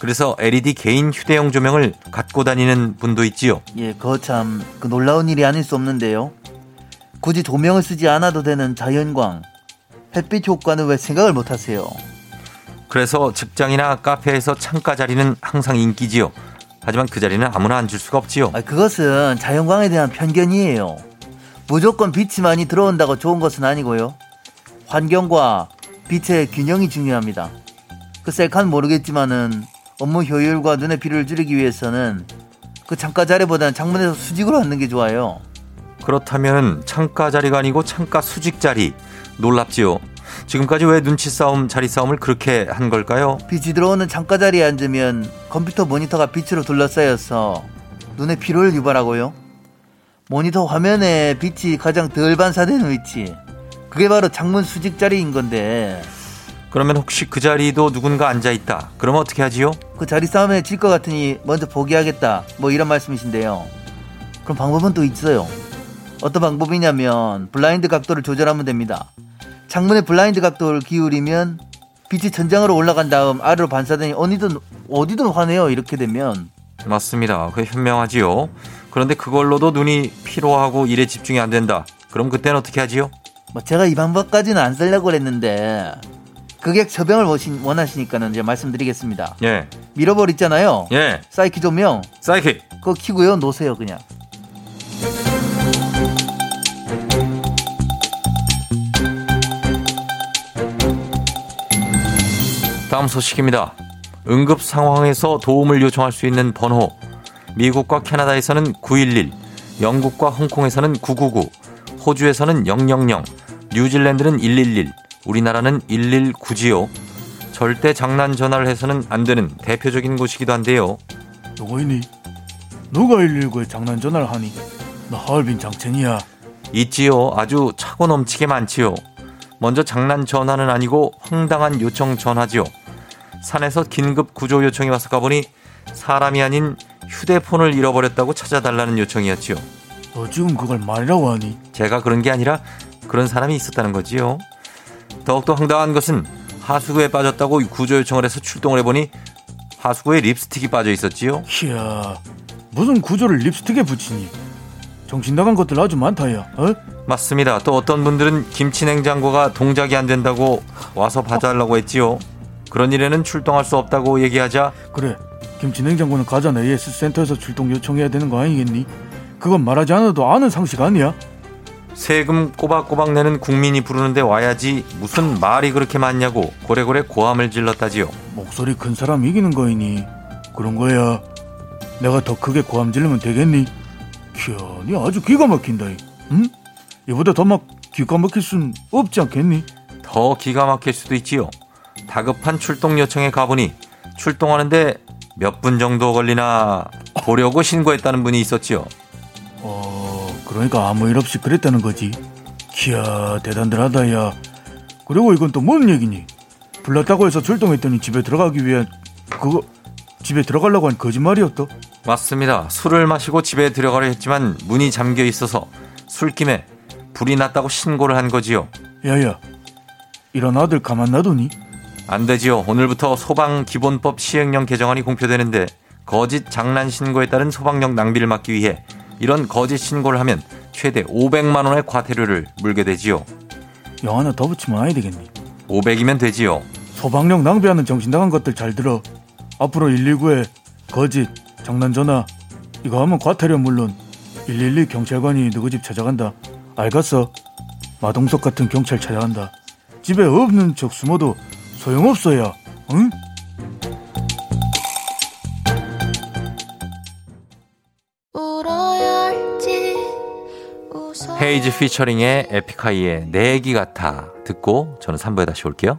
그래서 LED 개인 휴대용 조명을 갖고 다니는 분도 있지요. 예, 그거 참 그 놀라운 일이 아닐 수 없는데요. 굳이 조명을 쓰지 않아도 되는 자연광, 햇빛 효과는 왜 생각을 못 하세요? 그래서 직장이나 카페에서 창가 자리는 항상 인기지요. 하지만 그 자리는 아무나 앉을 수가 없지요. 아, 그것은 자연광에 대한 편견이에요. 무조건 빛이 많이 들어온다고 좋은 것은 아니고요. 환경과 빛의 균형이 중요합니다. 그 셀카는 모르겠지만은 업무 효율과 눈의 피로를 줄이기 위해서는 그 창가 자리보다는 창문에서 수직으로 앉는 게 좋아요. 그렇다면 창가 자리가 아니고 창가 수직 자리 놀랍지요. 지금까지 왜 눈치 싸움, 자리 싸움을 그렇게 한 걸까요? 빛이 들어오는 창가 자리에 앉으면 컴퓨터 모니터가 빛으로 둘러싸여서 눈의 피로를 유발하고요. 모니터 화면에 빛이 가장 덜 반사되는 위치. 그게 바로 창문 수직 자리인 건데 그러면 혹시 그 자리도 누군가 앉아 있다. 그러면 어떻게 하지요? 그 자리 싸움에 질 것 같으니 먼저 포기하겠다. 뭐 이런 말씀이신데요. 그럼 방법은 또 있어요. 어떤 방법이냐면 블라인드 각도를 조절하면 됩니다. 창문의 블라인드 각도를 기울이면 빛이 천장으로 올라간 다음 아래로 반사되니 어디든 어디든 환해요. 이렇게 되면 맞습니다. 그게 현명하지요. 그런데 그걸로도 눈이 피로하고 일에 집중이 안 된다. 그럼 그때는 어떻게 하지요? 뭐 제가 이 방법까지는 안 쓰려고 그랬는데 그게 처병을 원시- 원하시니까는 이제 말씀드리겠습니다. 예. 밀어버리 있잖아요. 예. 사이키 조명. 사이키. 그거 키고요. 놓으세요 그냥. 다음 소식입니다. 응급 상황에서 도움을 요청할 수 있는 번호. 미국과 캐나다에서는 911, 영국과 홍콩에서는 999, 호주에서는 000, 뉴질랜드는 111, 우리나라는 119지요. 절대 장난 전화를 해서는 안 되는 대표적인 곳이기도 한데요. 누가 있니? 누가 119에 장난 전화를 하니? 나 하얼빈 장첸이야. 있지요. 아주 차고 넘치게 많지요. 먼저 장난 전화는 아니고 황당한 요청 전화지요. 산에서 긴급 구조 요청이 와서 가보니 사람이 아닌 휴대폰을 잃어버렸다고 찾아달라는 요청이었지요. 너 지금 그걸 말이라고 하니? 제가 그런 게 아니라 그런 사람이 있었다는 거지요. 더욱더 황당한 것은 하수구에 빠졌다고 구조 요청을 해서 출동을 해보니 하수구에 립스틱이 빠져 있었지요. 이야, 무슨 구조를 립스틱에 붙이니? 정신 나간 것들 아주 많다야. 어? 맞습니다. 또 어떤 분들은 김치 냉장고가 동작이 안 된다고 와서 봐달라고 했지요. 그런 일에는 출동할 수 없다고 얘기하자 그래 김치 냉장고는 가전 AS 센터에서 출동 요청해야 되는 거 아니겠니? 그건 말하지 않아도 아는 상식 아니야? 세금 꼬박꼬박 내는 국민이 부르는데 와야지 무슨 말이 그렇게 많냐고 고래고래 고함을 질렀다지요. 목소리 큰 사람 이기는 거이니 그런 거야. 내가 더 크게 고함 지르면 되겠니? 키야, 니 아주 기가 막힌다. 이. 응? 이보다 더 막 기가 막힐 순 없지 않겠니? 더 기가 막힐 수도 있지요. 다급한 출동 요청에 가보니 출동하는데 몇 분 정도 걸리나 보려고 신고했다는 분이 있었지요. 어, 그러니까 아무 일 없이 그랬다는 거지. 키야, 대단들 하다, 야. 그리고 이건 또 뭔 얘기니? 불났다고 해서 출동했더니 집에 들어가기 위한 그거 집에 들어가려고 한 거짓말이었다. 맞습니다. 술을 마시고 집에 들어가려 했지만 문이 잠겨 있어서 술김에 불이 났다고 신고를 한 거지요. 야야, 이런 아들 가만 놔두니? 안 되지요. 오늘부터 소방 기본법 시행령 개정안이 공표되는데 거짓 장난 신고에 따른 소방력 낭비를 막기 위해 이런 거짓 신고를 하면 최대 500만 원의 과태료를 물게 되지요. 영 하나 더 붙이면 아야 되겠니? 500이면 되지요. 소방력 낭비하는 정신 나간 것들 잘 들어. 앞으로 119에 거짓, 장난 전화 이거 하면 과태료 물론 112 경찰관이 누구 집 찾아간다. 알겠어? 마동석 같은 경찰 찾아간다. 집에 없는 척 숨어도 소용없어야. 응? 헤이즈 피처링의 에픽하이의 내 얘기 같아 듣고 저는 3부에 다시 올게요.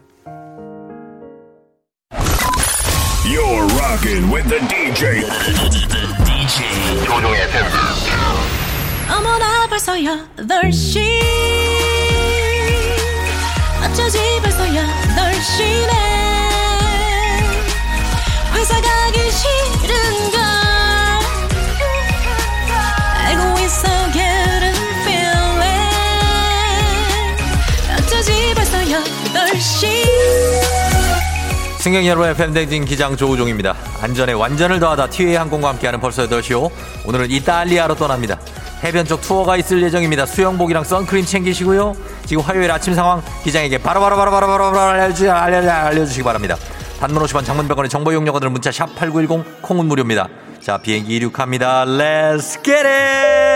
You're rocking with the DJ. DJ 조종의 FM. 어머나 벌써 8시 어쩌지 벌써 8시네 회사 가 승객 여러분의 팬데진 기장 조우종입니다. 안전에 완전을 더하다 티웨이 항공과 함께하는 벌써 8시오. 오늘은 이탈리아로 떠납니다. 해변 쪽 투어가 있을 예정입니다. 수영복이랑 선크림 챙기시고요. 지금 화요일 아침 상황 기장에게 바로바로바로바로바로 알려주, 알려, 알려주시기 바랍니다. 단문 50원 장문병원의 정보 이용료들은 문자 샵 8910 콩은 무료입니다. 자 비행기 이륙합니다. Let's!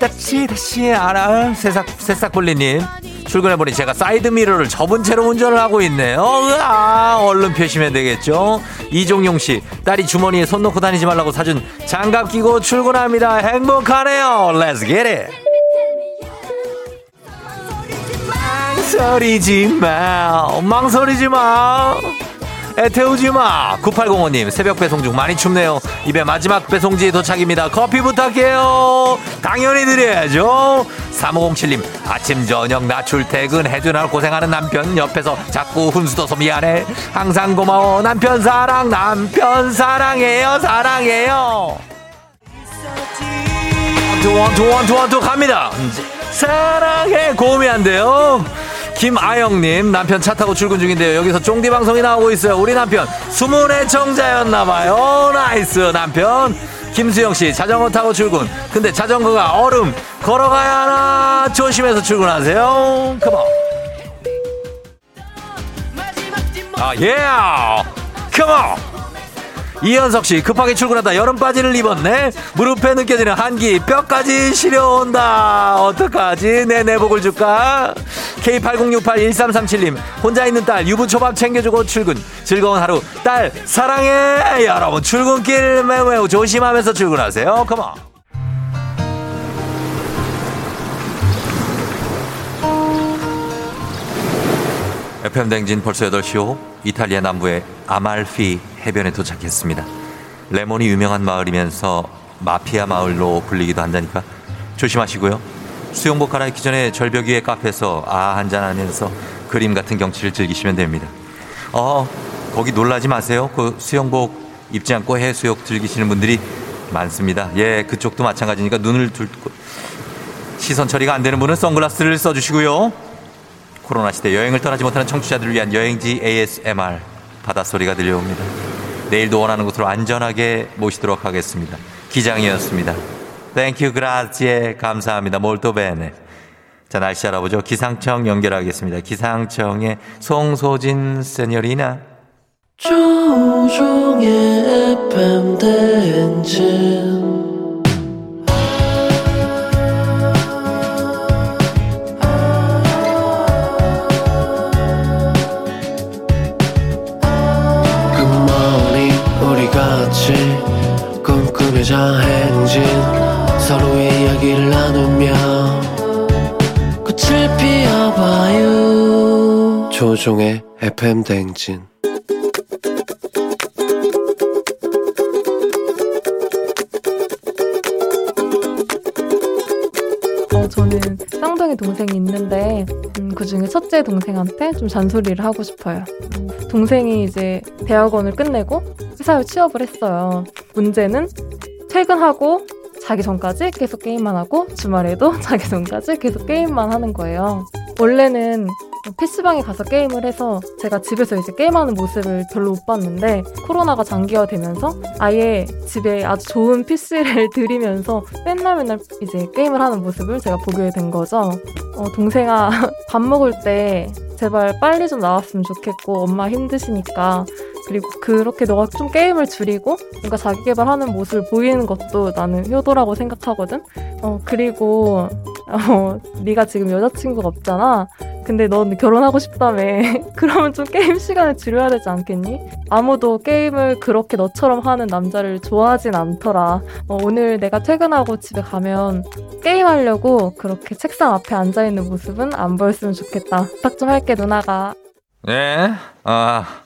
다시 다시 알아. 새싹 새싹볼리님. 출근해보니 제가 사이드미러를 접은 채로 운전을 하고 있네요. 아 얼른 펴시면 되겠죠? 이종용 씨 딸이 주머니에 손 넣고 다니지 말라고 사준 장갑 끼고 출근합니다. 행복하네요. Let's get it. 망설이지 마. 망설이지 마 애태우지 마 9805님 새벽 배송 중 많이 춥네요. 입에 마지막 배송지 도착입니다. 커피 부탁해요. 당연히 드려야죠. 3507님 아침 저녁 나 출퇴근 해주느라 고생하는 남편 옆에서 자꾸 훈수둬서 미안해. 항상 고마워. 남편 사랑 남편 사랑해요. 사랑해요. 원투 원투 원투 원투 갑니다. 사랑해. 고음이 안 돼요 김아영님 남편 차 타고 출근 중인데요. 여기서 쫑디 방송이 나오고 있어요. 우리 남편 수문의 청자였나봐요. nice 남편. 김수영 씨 자전거 타고 출근. 근데 자전거가 얼음. 걸어가야 하나. 조심해서 출근하세요. 컴온 아 예 컴온 이현석 씨 급하게 출근하다 여름 바지를 입었네. 무릎에 느껴지는 한기 뼈까지 시려온다. 어떡하지? 내 내복을 줄까? K80681337님 혼자 있는 딸 유부초밥 챙겨주고 출근. 즐거운 하루. 딸 사랑해. 여러분 출근길 매우 매우 조심하면서 출근하세요. 컴온 FM 댕진 벌써 8시오. 이탈리아 남부의 아말피 해변에 도착했습니다. 레몬이 유명한 마을이면서 마피아 마을로 불리기도 한다니까 조심하시고요. 수영복 갈아입기 전에 절벽 위의 카페에서 아 한잔하면서 그림 같은 경치를 즐기시면 됩니다. 어 거기 놀라지 마세요. 그 수영복 입지 않고 해수욕 즐기시는 분들이 많습니다. 예 그쪽도 마찬가지니까 눈을 둘 곳 시선 처리가 안 되는 분은 선글라스를 써주시고요. 코로나 시대 여행을 떠나지 못하는 청취자들을 위한 여행지 ASMR 바닷소리가 들려옵니다. 내일도 원하는 곳으로 안전하게 모시도록 하겠습니다. 기장이었습니다. Thank you grazie 감사합니다. Molto bene. 자, 날씨 알아보죠. 기상청 연결하겠습니다. 기상청의 송소진 세녀리나. 조종의 FM 대행진 조종의 FM 대행진 어, 저는 쌍둥이 동생이 있는데 음, 그 중에 첫째 동생한테 좀 잔소리를 하고 싶어요. 음, 동생이 이제 대학원을 끝내고 회사에 취업을 했어요. 문제는 퇴근하고 자기 전까지 계속 게임만 하고 주말에도 자기 전까지 계속 게임만 하는 거예요. 원래는 PC방에 가서 게임을 해서 제가 집에서 이제 게임하는 모습을 별로 못 봤는데 코로나가 장기화되면서 아예 집에 아주 좋은 PC를 들이면서 맨날 맨날 이제 게임을 하는 모습을 제가 보게 된 거죠. 어, 동생아 밥 먹을 때 제발 빨리 좀 나왔으면 좋겠고 엄마 힘드시니까 그리고 그렇게 너가 좀 게임을 줄이고 뭔가 자기 개발하는 모습을 보이는 것도 나는 효도라고 생각하거든. 어 그리고 어 네가 지금 여자친구가 없잖아. 근데 넌 결혼하고 싶다며. 그러면 좀 게임 시간을 줄여야 되지 않겠니? 아무도 게임을 그렇게 너처럼 하는 남자를 좋아하진 않더라. 어, 오늘 내가 퇴근하고 집에 가면 게임하려고 그렇게 책상 앞에 앉아있는 모습은 안 보였으면 좋겠다. 부탁 좀 할게, 누나가. 네. 아.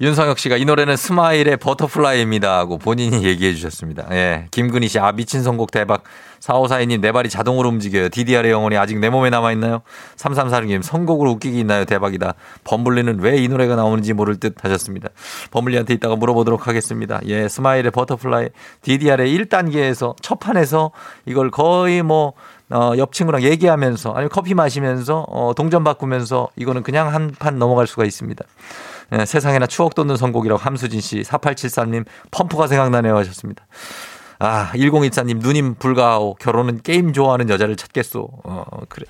윤성혁 씨가 이 노래는 스마일의 Butterfly입니다 하고 본인이 얘기해 주셨습니다. 예. 김근희 씨, 아, 미친 선곡 대박. 4542님, 내 발이 자동으로 움직여요. DDR의 영혼이 아직 내 몸에 남아있나요? 3346님, 선곡으로 웃기기 있나요? 대박이다. 범블리는 왜 이 노래가 나오는지 모를 듯 하셨습니다. 범블리한테 이따가 물어보도록 하겠습니다. 예, 스마일의 Butterfly. DDR의 1단계에서, 첫 판에서 이걸 거의 뭐, 어, 옆 친구랑 얘기하면서, 아니면 커피 마시면서, 어, 동전 바꾸면서 이거는 그냥 한 판 넘어갈 수가 있습니다. 예, 세상에나 추억 돋는 선곡이라고 함수진 씨, 4873님, 펌프가 생각나네요 하셨습니다. 아, 1024님, 누님 불가하오. 결혼은 게임 좋아하는 여자를 찾겠소. 어, 그래.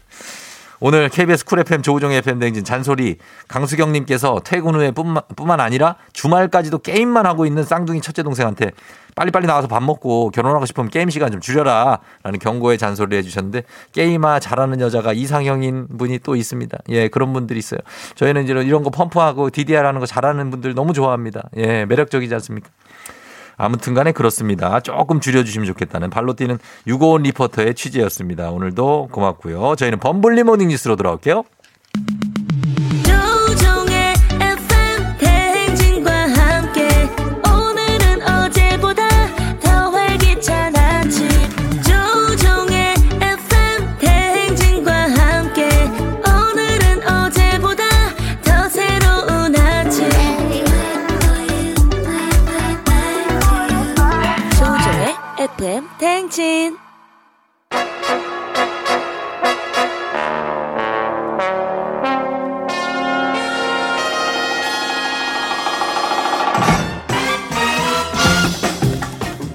오늘 KBS 쿨 FM 조우종의 FM 댕진 잔소리 강수경님께서 퇴근 후에 뿐만, 뿐만 아니라 주말까지도 게임만 하고 있는 쌍둥이 첫째 동생한테 빨리빨리 나와서 밥 먹고 결혼하고 싶으면 게임 시간 좀 줄여라 라는 경고의 잔소리를 해주셨는데 게임아 잘하는 여자가 이상형인 분이 또 있습니다. 예, 그런 분들이 있어요. 저희는 이런, 이런 거 펌프하고 DDR 하는 거 잘하는 분들 너무 좋아합니다. 예, 매력적이지 않습니까? 아무튼 간에 그렇습니다. 조금 줄여주시면 좋겠다는 발로 뛰는 유고원 리포터의 취재였습니다. 오늘도 고맙고요. 저희는 범블리 모닝 뉴스로 돌아올게요. 대행진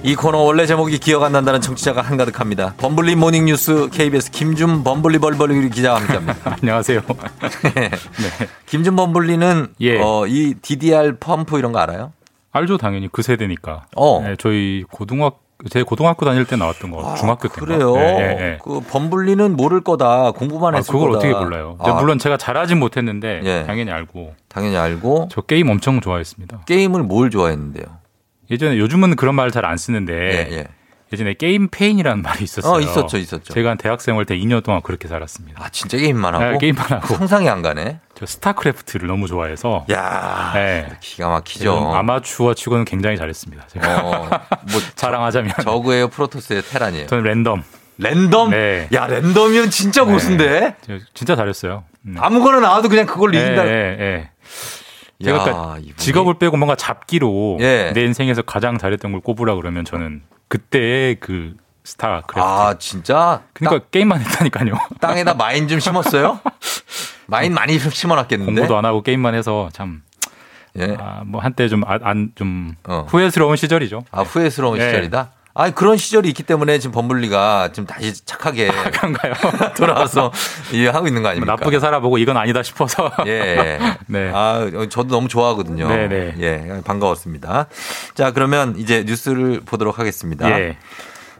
이 코너 원래 제목이 기억 안 난다는 청취자가 한가득합니다. 범블리 모닝 뉴스 KBS 김준 범블리 벌벌리 기자와 함께합니다. 안녕하세요. 네. 김준 범블리는 어, 이 DDR 펌프 이런 거 알아요? 알죠, 당연히 그 세대니까. 어. 네, 저희 고등학 제 고등학교 다닐 때 나왔던 거 중학교 때. 아, 그래요. 그 범블리는 모를 거다. 공부만 아, 했을 그걸 거다. 어떻게 몰라요? 아, 물론 제가 잘하진 못했는데 예. 당연히 알고. 당연히 알고. 저 게임 엄청 좋아했습니다. 게임을 뭘 좋아했는데요? 예전에 요즘은 그런 말 잘 안 쓰는데 예, 예. 예전에 게임 폐인이라는 말이 있었어요. 어, 있었죠, 있었죠. 제가 대학생 할때 2년 동안 그렇게 살았습니다. 아, 진짜 게임만 하고? 네, 게임만 하고. 상상이 안 가네. 저 스타크래프트를 너무 좋아해서. 야, 네. 기가 막히죠. 저는 아마추어 치고는 굉장히 잘했습니다. 제가. 어, 뭐 자랑하자면. 저그예요, 프로토스예요, 테란이에요. 저는 랜덤. 랜덤? 네. 야, random이면 진짜 고수인데? 저 진짜 잘했어요. 음. 아무거나 나와도 그냥 그걸로 이긴다. 예, 제가 그러니까 직업을 빼고 뭔가 잡기로 예. 내 인생에서 가장 잘했던 걸 꼽으라 그러면 저는 그때의 그 스타크래프트. 아, 진짜? 그러니까 게임만 했다니까요. 땅에다 mine 좀 심었어요? mine 많이 좀 심어놨겠는데? 공부도 안 하고 게임만 해서 참. 예. 아, 뭐 한때 좀 안좀 후회스러운 시절이죠. 아, 후회스러운 예. 시절이다? 아 그런 시절이 있기 때문에 지금 범블리가 지금 다시 착하게 그런가요? 돌아와서 이 하고 있는 거 아닙니까? 나쁘게 살아보고 이건 아니다 싶어서. 예. 네. 아, 저도 너무 좋아하거든요. 네네. 예, 반가웠습니다. 자, 그러면 이제 뉴스를 보도록 하겠습니다. 예.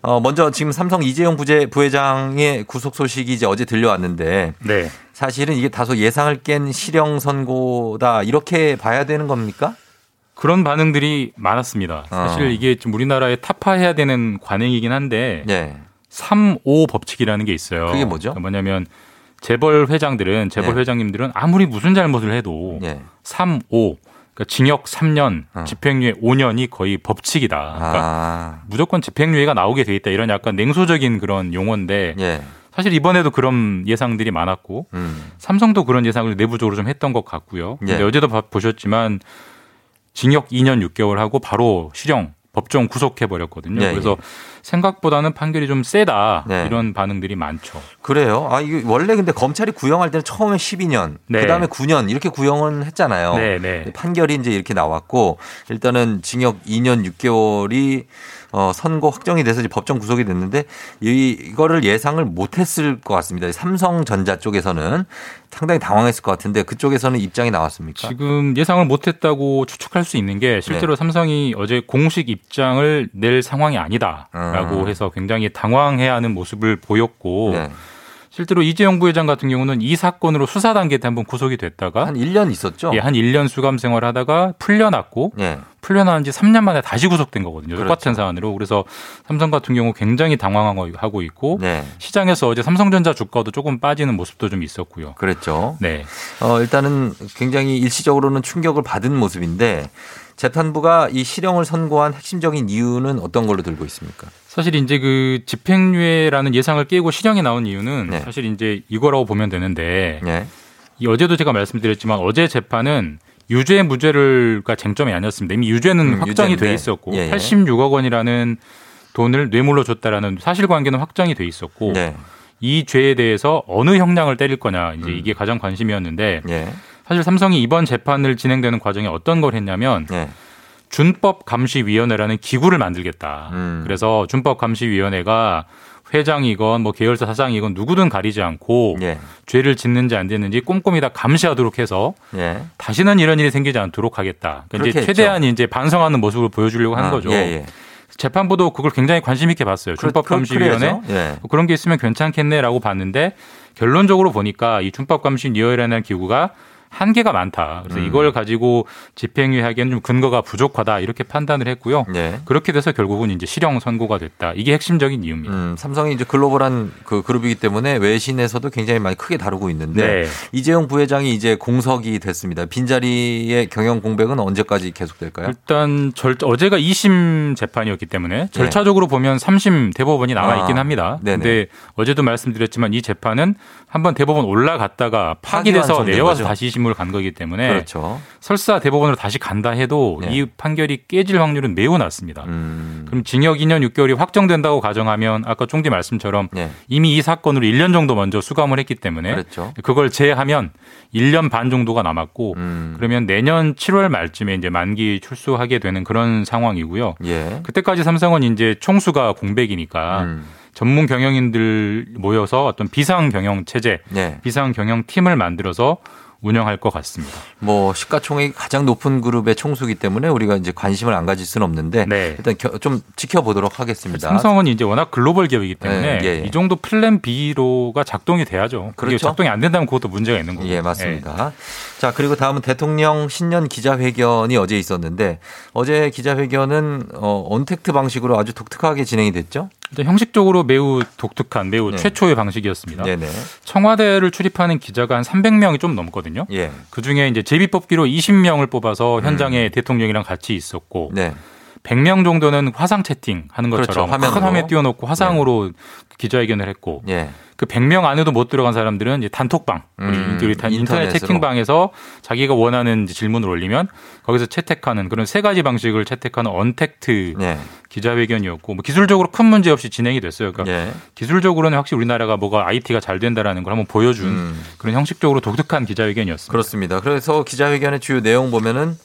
어, 먼저 지금 삼성 이재용 부재, 부회장의 구속 소식이 이제 어제 들려왔는데 네. 사실은 이게 다소 예상을 깬 실형 선고다 이렇게 봐야 되는 겁니까? 그런 반응들이 많았습니다. 사실 어. 이게 좀 우리나라에 타파해야 되는 관행이긴 한데 예. 3.5 법칙이라는 게 있어요. 그게 뭐죠? 그러니까 뭐냐면 재벌 회장들은 재벌 예. 회장님들은 아무리 무슨 잘못을 해도 예. 3.5 그러니까 징역 3년, 집행유예 5년이 거의 법칙이다. 그러니까 어. 아. 무조건 집행유예가 나오게 돼 있다. 이런 약간 냉소적인 그런 용어인데 예. 사실 이번에도 그런 예상들이 많았고 음. 삼성도 그런 예상을 내부적으로 좀 했던 것 같고요. 근데 예. 어제도 봐- 보셨지만 징역 2년 6개월 하고 바로 실형 법정 구속해 버렸거든요. 예, 그래서 예. 생각보다는 판결이 좀 세다 네. 이런 반응들이 많죠. 그래요. 아, 이게 원래 근데 검찰이 구형할 때는 처음에 12년, 네. 그 다음에 9년 이렇게 구형은 했잖아요. 네, 네. 판결이 이제 이렇게 나왔고 일단은 징역 2년 6개월이 어, 선고 확정이 돼서 이제 법정 구속이 됐는데 이, 이거를 예상을 못했을 것 같습니다. 삼성전자 쪽에서는 상당히 당황했을 것 같은데 그쪽에서는 입장이 나왔습니까? 지금 예상을 못했다고 추측할 수 있는 게 실제로 네. 삼성이 어제 공식 입장을 낼 상황이 아니다라고 음. 해서 굉장히 당황해야 하는 모습을 보였고 네. 실제로 이재용 부회장 같은 경우는 이 사건으로 수사 단계 때 한번 구속이 됐다가 한 1년 있었죠? 예, 한 1년 수감 생활을 하다가 풀려났고 예. 풀려난 지 3년 만에 다시 구속된 거거든요. 그렇죠. 똑같은 사안으로. 그래서 삼성 같은 경우 굉장히 당황하고 있고 네. 시장에서 어제 삼성전자 주가도 조금 빠지는 모습도 좀 있었고요. 그랬죠. 네. 어, 일단은 굉장히 일시적으로는 충격을 받은 모습인데 재판부가 이 실형을 선고한 핵심적인 이유는 어떤 걸로 들고 있습니까? 사실 이제 그 집행유예라는 예상을 깨고 실형이 나온 이유는 네. 사실 이제 이거라고 보면 되는데 네. 이 어제도 제가 말씀드렸지만 어제 재판은 유죄 무죄를가 쟁점이 아니었습니다. 이미 유죄는 음, 확정이 유죄인데. 돼 있었고 예, 예. 86억 원이라는 돈을 뇌물로 줬다라는 사실관계는 확정이 돼 있었고 네. 이 죄에 대해서 어느 형량을 때릴 거냐 음. 이제 이게 가장 관심이었는데 예. 사실 삼성이 이번 재판을 진행되는 과정에 어떤 걸 했냐면 예. 준법 감시위원회라는 기구를 만들겠다. 음. 그래서 준법 감시위원회가 회장이건 뭐 계열사 사장이건 누구든 가리지 않고 예. 죄를 짓는지 안 짓는지 꼼꼼히 다 감시하도록 해서 예. 다시는 이런 일이 생기지 않도록 하겠다. 그러니까 이제 최대한 이제 반성하는 모습을 보여주려고 한 아, 거죠. 예, 예. 재판부도 그걸 굉장히 관심 있게 봤어요. 준법감시위원회 그-. 예. 그런 게 있으면 괜찮겠네라고 봤는데 결론적으로 보니까 이 준법감시위원회라는 기구가 한계가 많다. 그래서 음. 이걸 가지고 집행유예 하기에는 좀 근거가 부족하다 이렇게 판단을 했고요. 네. 그렇게 돼서 결국은 이제 실형 선고가 됐다. 이게 핵심적인 이유입니다. 음, 삼성이 이제 글로벌한 그 그룹이기 때문에 외신에서도 굉장히 많이 크게 다루고 있는데 네. 이재용 부회장이 이제 공석이 됐습니다. 빈자리의 경영 공백은 언제까지 계속될까요? 일단 절, 어제가 2심 재판이었기 때문에 절차적으로 보면 3심 대법원이 남아 있긴 네. 아, 합니다. 네네. 근데 어제도 말씀드렸지만 이 재판은 한번 대법원 올라갔다가 파기돼서 내려와서. 다시 2심 으로 간 거기 때문에 그렇죠. 설사 대법원으로 다시 간다 해도 네. 이 판결이 깨질 확률은 매우 낮습니다. 음. 그럼 징역 2년 6개월이 확정된다고 가정하면 아까 쫑디 말씀처럼 네. 이미 이 사건으로 1년 정도 먼저 수감을 했기 때문에 그렇죠. 그걸 제하면 1년 반 정도가 남았고 음. 그러면 내년 7월 말쯤에 이제 만기 출소하게 되는 그런 상황이고요. 예. 그때까지 삼성은 이제 총수가 공백이니까 음. 전문 경영인들 모여서 어떤 비상 경영 체제, 네. 비상 경영 팀을 만들어서 운영할 것 같습니다. 뭐 시가총액이 가장 높은 그룹의 총수기 때문에 우리가 이제 관심을 안 가질 수는 없는데 네. 일단 겨- 좀 지켜보도록 하겠습니다. 삼성은 이제 워낙 글로벌 기업이기 때문에 네, 예, 예. 이 정도 플랜 B로가 작동이 돼야죠. 그렇죠. 작동이 안 된다면 그것도 문제가 있는 거고. 예, 맞습니다. 자, 그리고 다음은 대통령 신년 기자회견이 어제 있었는데 어제 기자회견은 어, 언택트 방식으로 아주 독특하게 진행이 됐죠? 형식적으로 매우 독특한, 매우 네. 최초의 방식이었습니다. 네네. 청와대를 출입하는 기자가 한 300명이 좀 넘거든요. 예. 그 중에 이제 제비 뽑기로 20명을 뽑아서 현장에 대통령이랑 같이 있었고 음. 네. 100명 정도는 화상 채팅 하는 그렇죠. 것처럼 큰 화면으로. 화면 띄워놓고 화상으로 기자회견을 했고 예. 그 100명 안에도 못 들어간 사람들은 이제 단톡방, 우리 음, 인터넷 인터넷으로. 채팅방에서 자기가 원하는 질문을 올리면 거기서 채택하는 그런 세 가지 방식을 채택하는 언택트 네. 기자회견이었고 뭐 기술적으로 큰 문제 없이 진행이 됐어요. 그러니까 예. 기술적으로는 확실히 우리나라가 뭐가 IT가 잘 된다라는 걸 한번 보여준 음. 그런 형식적으로 독특한 기자회견이었습니다. 그렇습니다. 그래서 기자회견의 주요 내용 보면은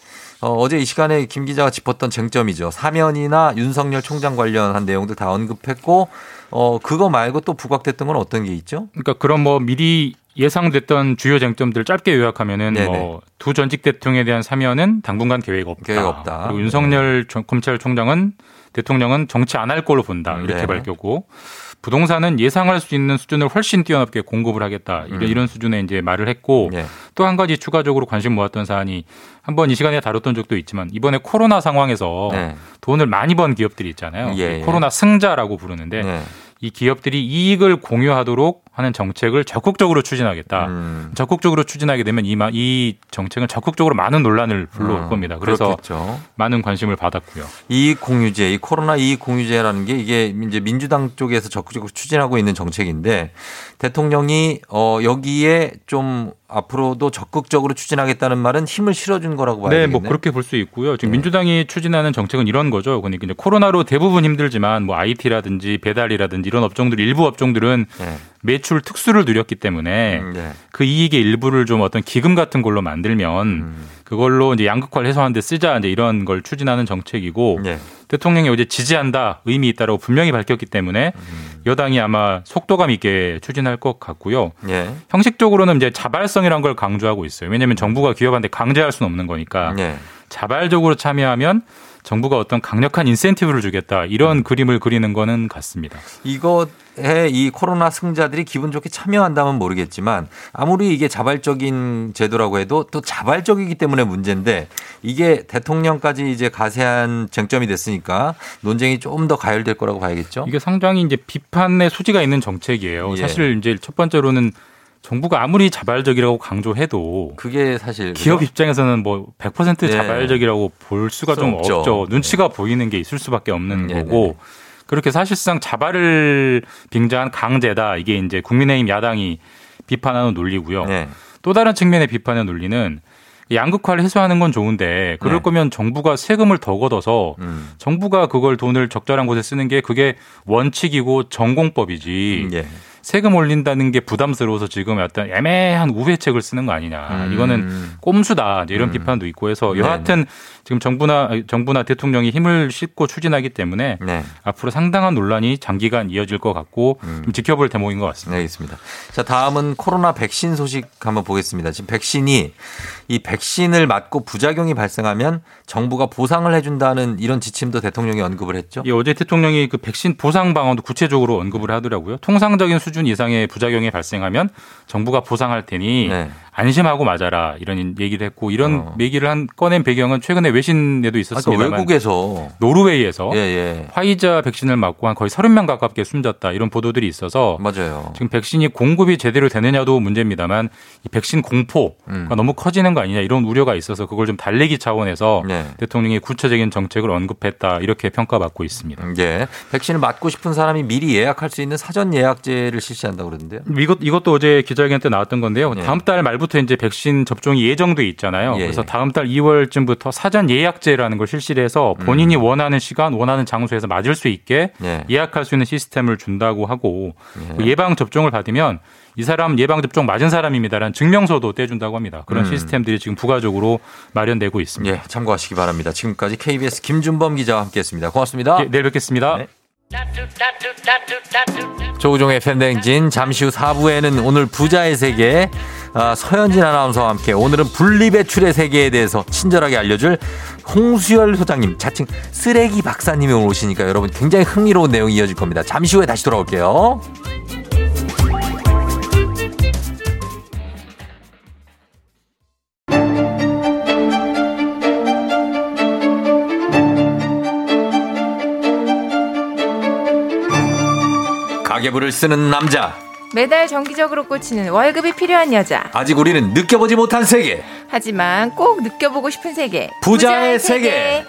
어, 제이 시간에 김 기자가 짚었던 쟁점이죠. 사면이나 윤석열 총장 관련한 내용들 다 언급했고 어, 그거 말고 또 부각됐던 건 어떤 게 있죠? 그러니까 그런 뭐 미리 예상됐던 주요 쟁점들 짧게 요약하면은. 뭐 두 전직 대통령에 대한 사면은 당분간 계획 없다. 계획 없다. 그리고 윤석열 정- 검찰총장은 대통령은 정치 안 할 걸로 본다. 이렇게 네. 밝혔고 부동산은 예상할 수 있는 수준을 훨씬 뛰어넘게 공급을 하겠다. 이런, 음. 이런 수준의 이제 말을 했고 네. 또한 가지 추가적으로 관심 모았던 사안이 한번 이 시간에 다뤘던 적도 있지만 이번에 코로나 상황에서 네. 돈을 많이 번 기업들이 있잖아요. 예, 예. 코로나 승자라고 부르는데 네. 이 기업들이 이익을 공유하도록 하는 정책을 적극적으로 추진하겠다. 음. 적극적으로 추진하게 되면 이, 마- 이 정책은 적극적으로 많은 논란을 불러올 음, 겁니다. 그래서 그렇겠죠. 많은 관심을 받았고요. 이익 공유제, 이 코로나 이익 공유제라는 게 이게 이제 민주당 쪽에서 적극적으로 추진하고 있는 정책인데 대통령이 어 여기에 좀 앞으로도 적극적으로 추진하겠다는 말은 힘을 실어준 거라고 봐야 네, 되겠네요. 뭐 그렇게 볼 수 있고요. 지금 민주당이 추진하는 정책은 이런 거죠. 그러니까 이제 코로나로 대부분 힘들지만 뭐 IT라든지 배달이라든지 이런 업종들 일부 업종들은 네. 매출 특수를 누렸기 때문에 음, 네. 그 이익의 일부를 좀 어떤 기금 같은 걸로 만들면 음. 그걸로 이제 양극화를 해소하는 데 쓰자 이제 이런 걸 추진하는 정책이고 네. 대통령이 어제 지지한다 의미 있다라고 분명히 밝혔기 때문에 음. 여당이 아마 속도감 있게 추진할 것 같고요. 예. 형식적으로는 이제 자발성이라는 걸 강조하고 있어요. 왜냐하면 정부가 기업한테 강제할 수는 없는 거니까 네. 자발적으로 참여하면 정부가 어떤 강력한 인센티브를 주겠다 이런 그림을 그리는 거는 같습니다. 이것에 이 코로나 승자들이 기분 좋게 참여한다면 모르겠지만 아무리 이게 자발적인 제도라고 해도 또 자발적이기 때문에 문제인데 이게 대통령까지 이제 가세한 쟁점이 됐으니까 논쟁이 조금 더 가열될 거라고 봐야겠죠. 이게 상당히 이제 비판의 소지가 있는 정책이에요. 예. 사실 이제 첫 번째로는 정부가 아무리 자발적이라고 강조해도 그게 사실 기업 그죠? 입장에서는 뭐 100% 네. 자발적이라고 볼 수가 수좀 없죠. 없죠. 눈치가 보이는 게 있을 수밖에 없는 네네네. 거고 그렇게 사실상 자발을 빙자한 강제다. 이게 이제 국민의힘 야당이 비판하는 논리고요. 네. 또 다른 측면의 비판의 논리는 양극화를 해소하는 건 좋은데 그럴 네. 거면 정부가 세금을 더 걷어서 음. 정부가 그걸 돈을 적절한 곳에 쓰는 게 그게 원칙이고 전공법이지. 예. 세금 올린다는 게 부담스러워서 지금 어떤 애매한 우회책을 쓰는 거 아니냐. 음. 이거는 꼼수다. 이런 음. 비판도 있고 해서 네, 여하튼 지금 정부나 정부나 대통령이 힘을 싣고 추진하기 때문에 네. 앞으로 상당한 논란이 장기간 이어질 것 같고 음. 좀 지켜볼 대목인 것 같습니다. 네, 알겠습니다. 자, 다음은 코로나 백신 소식 한번 보겠습니다. 지금 백신이 이 백신을 맞고 부작용이 발생하면 정부가 보상을 해준다는 이런 지침도 대통령이 언급을 했죠. 예, 어제 대통령이 그 백신 보상 방안도 구체적으로 언급을 하더라고요. 통상적인 수준 이상의 부작용이 발생하면 정부가 보상할 테니 네. 안심하고 맞아라 이런 얘기를 했고 이런 어. 얘기를 한 꺼낸 배경은 최근에 외신에도 있었습니다만 외국에서 노르웨이에서 예, 예. 화이자 백신을 맞고 한 거의 30명 가깝게 숨졌다 이런 보도들이 있어서 맞아요. 지금 백신이 공급이 제대로 되느냐도 문제입니다만 이 백신 공포가 음. 너무 커지는 거 아니냐 이런 우려가 있어서 그걸 좀 달래기 차원에서 네. 대통령이 구체적인 정책을 언급했다 이렇게 평가받고 있습니다. 예. 백신을 맞고 싶은 사람이 미리 예약할 수 있는 사전 예약제를 실시한다고 그러는데요. 이것 이것도 어제 기자회견 때 나왔던 건데요. 예. 다음 달 말 부터 이제 백신 접종이 예정돼 있잖아요. 예, 그래서 예. 다음 달 2월쯤부터 사전 예약제라는 걸 실시를 해서 본인이 원하는 시간, 원하는 장소에서 맞을 수 있게 음. 예. 예약할 수 있는 시스템을 준다고 하고 예. 그 예방 접종을 받으면 이 사람 예방 접종 맞은 사람입니다라는 증명서도 떼준다고 합니다. 그런 음. 시스템들이 지금 부가적으로 마련되고 있습니다. 예, 참고하시기 바랍니다. 지금까지 KBS 김준범 기자와 함께했습니다. 고맙습니다. 예, 내일 뵙겠습니다. 네. 조우종의 팬댕진 잠시 후 4부에는 오늘 부자의 세계 아, 서현진 아나운서와 함께 오늘은 분리배출의 세계에 대해서 친절하게 알려줄 홍수열 소장님 자칭 쓰레기 박사님이 오늘 오시니까 여러분 굉장히 흥미로운 내용이 이어질 겁니다. 잠시 후에 다시 돌아올게요. 가계부를 쓰는 남자 매달 정기적으로 꽂히는 월급이 필요한 여자. 아직 우리는 느껴보지 못한 세계 하지만 꼭 느껴보고 싶은 세계. 부자의 세계.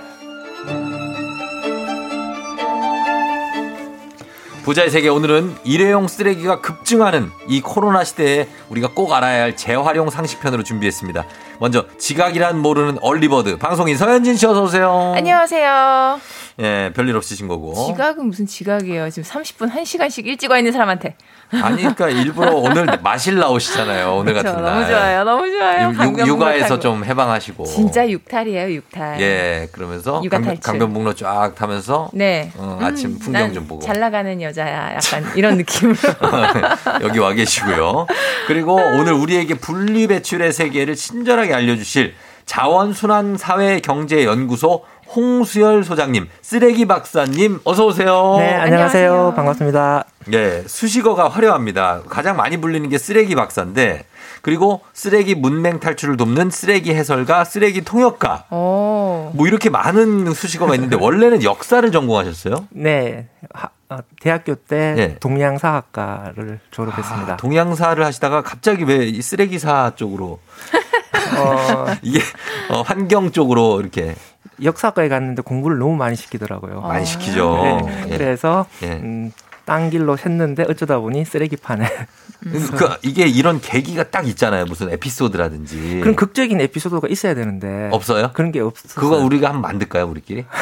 부자의 세계 오늘은 일회용 쓰레기가 급증하는 이 코로나 시대에 우리가 꼭 알아야 할 재활용 상식편으로 준비했습니다. 먼저 지각이란 모르는 얼리버드 방송인 서현진 씨 어서 오세요. 안녕하세요. 예, 별일 없으신 거고. 지각은 무슨 지각이에요. 지금 30분 1시간씩 일찍 와 있는 사람한테. 아니, 그러니까 일부러 오늘 마실 나오시잖아요. 오늘 그쵸, 같은 날. 너무 좋아요. 너무 좋아요. 육- 강변북로 육아에서 타고. 좀 해방하시고. 진짜 육탈이에요, 육탈. 예, 그러면서 육아 강변, 탈출. 강변 북로 쫙 타면서 네. 어, 아침 음, 풍경 난좀 보고. 잘 나가는 여자야. 약간 이런 느낌으로. 여기 와 계시고요. 그리고 오늘 우리에게 분리 배출의 세계를 친절하게 알려주실 자원순환사회경제연구소 홍수열 소장님, 쓰레기 박사님, 어서 오세요. 네, 안녕하세요. 반갑습니다. 예, 수식어가 화려합니다. 가장 많이 불리는 게 쓰레기 박사인데, 그리고 쓰레기 문맹 탈출을 돕는 쓰레기 해설가, 쓰레기 통역가. 오. 뭐 이렇게 많은 수식어가 있는데 원래는 역사를 전공하셨어요? 네, 하- 어, 대학교 때 네. 동양사학과를 졸업했습니다. 아, 동양사를 하시다가 갑자기 왜 이 쓰레기사 쪽으로 어, 이게 어, 환경 쪽으로 이렇게 역사과에 갔는데 공부를 너무 많이 시키더라고요. 많이 시키죠. 네, 예. 그래서 예. 음, 딴 길로 샜는데 어쩌다 보니 쓰레기판에 그 이게 이런 계기가 딱 있잖아요. 무슨 에피소드라든지. 그런 극적인 에피소드가 있어야 되는데 예. 없어요? 그런 게 없어요. 그거 우리가 한번 만들까요, 우리끼리?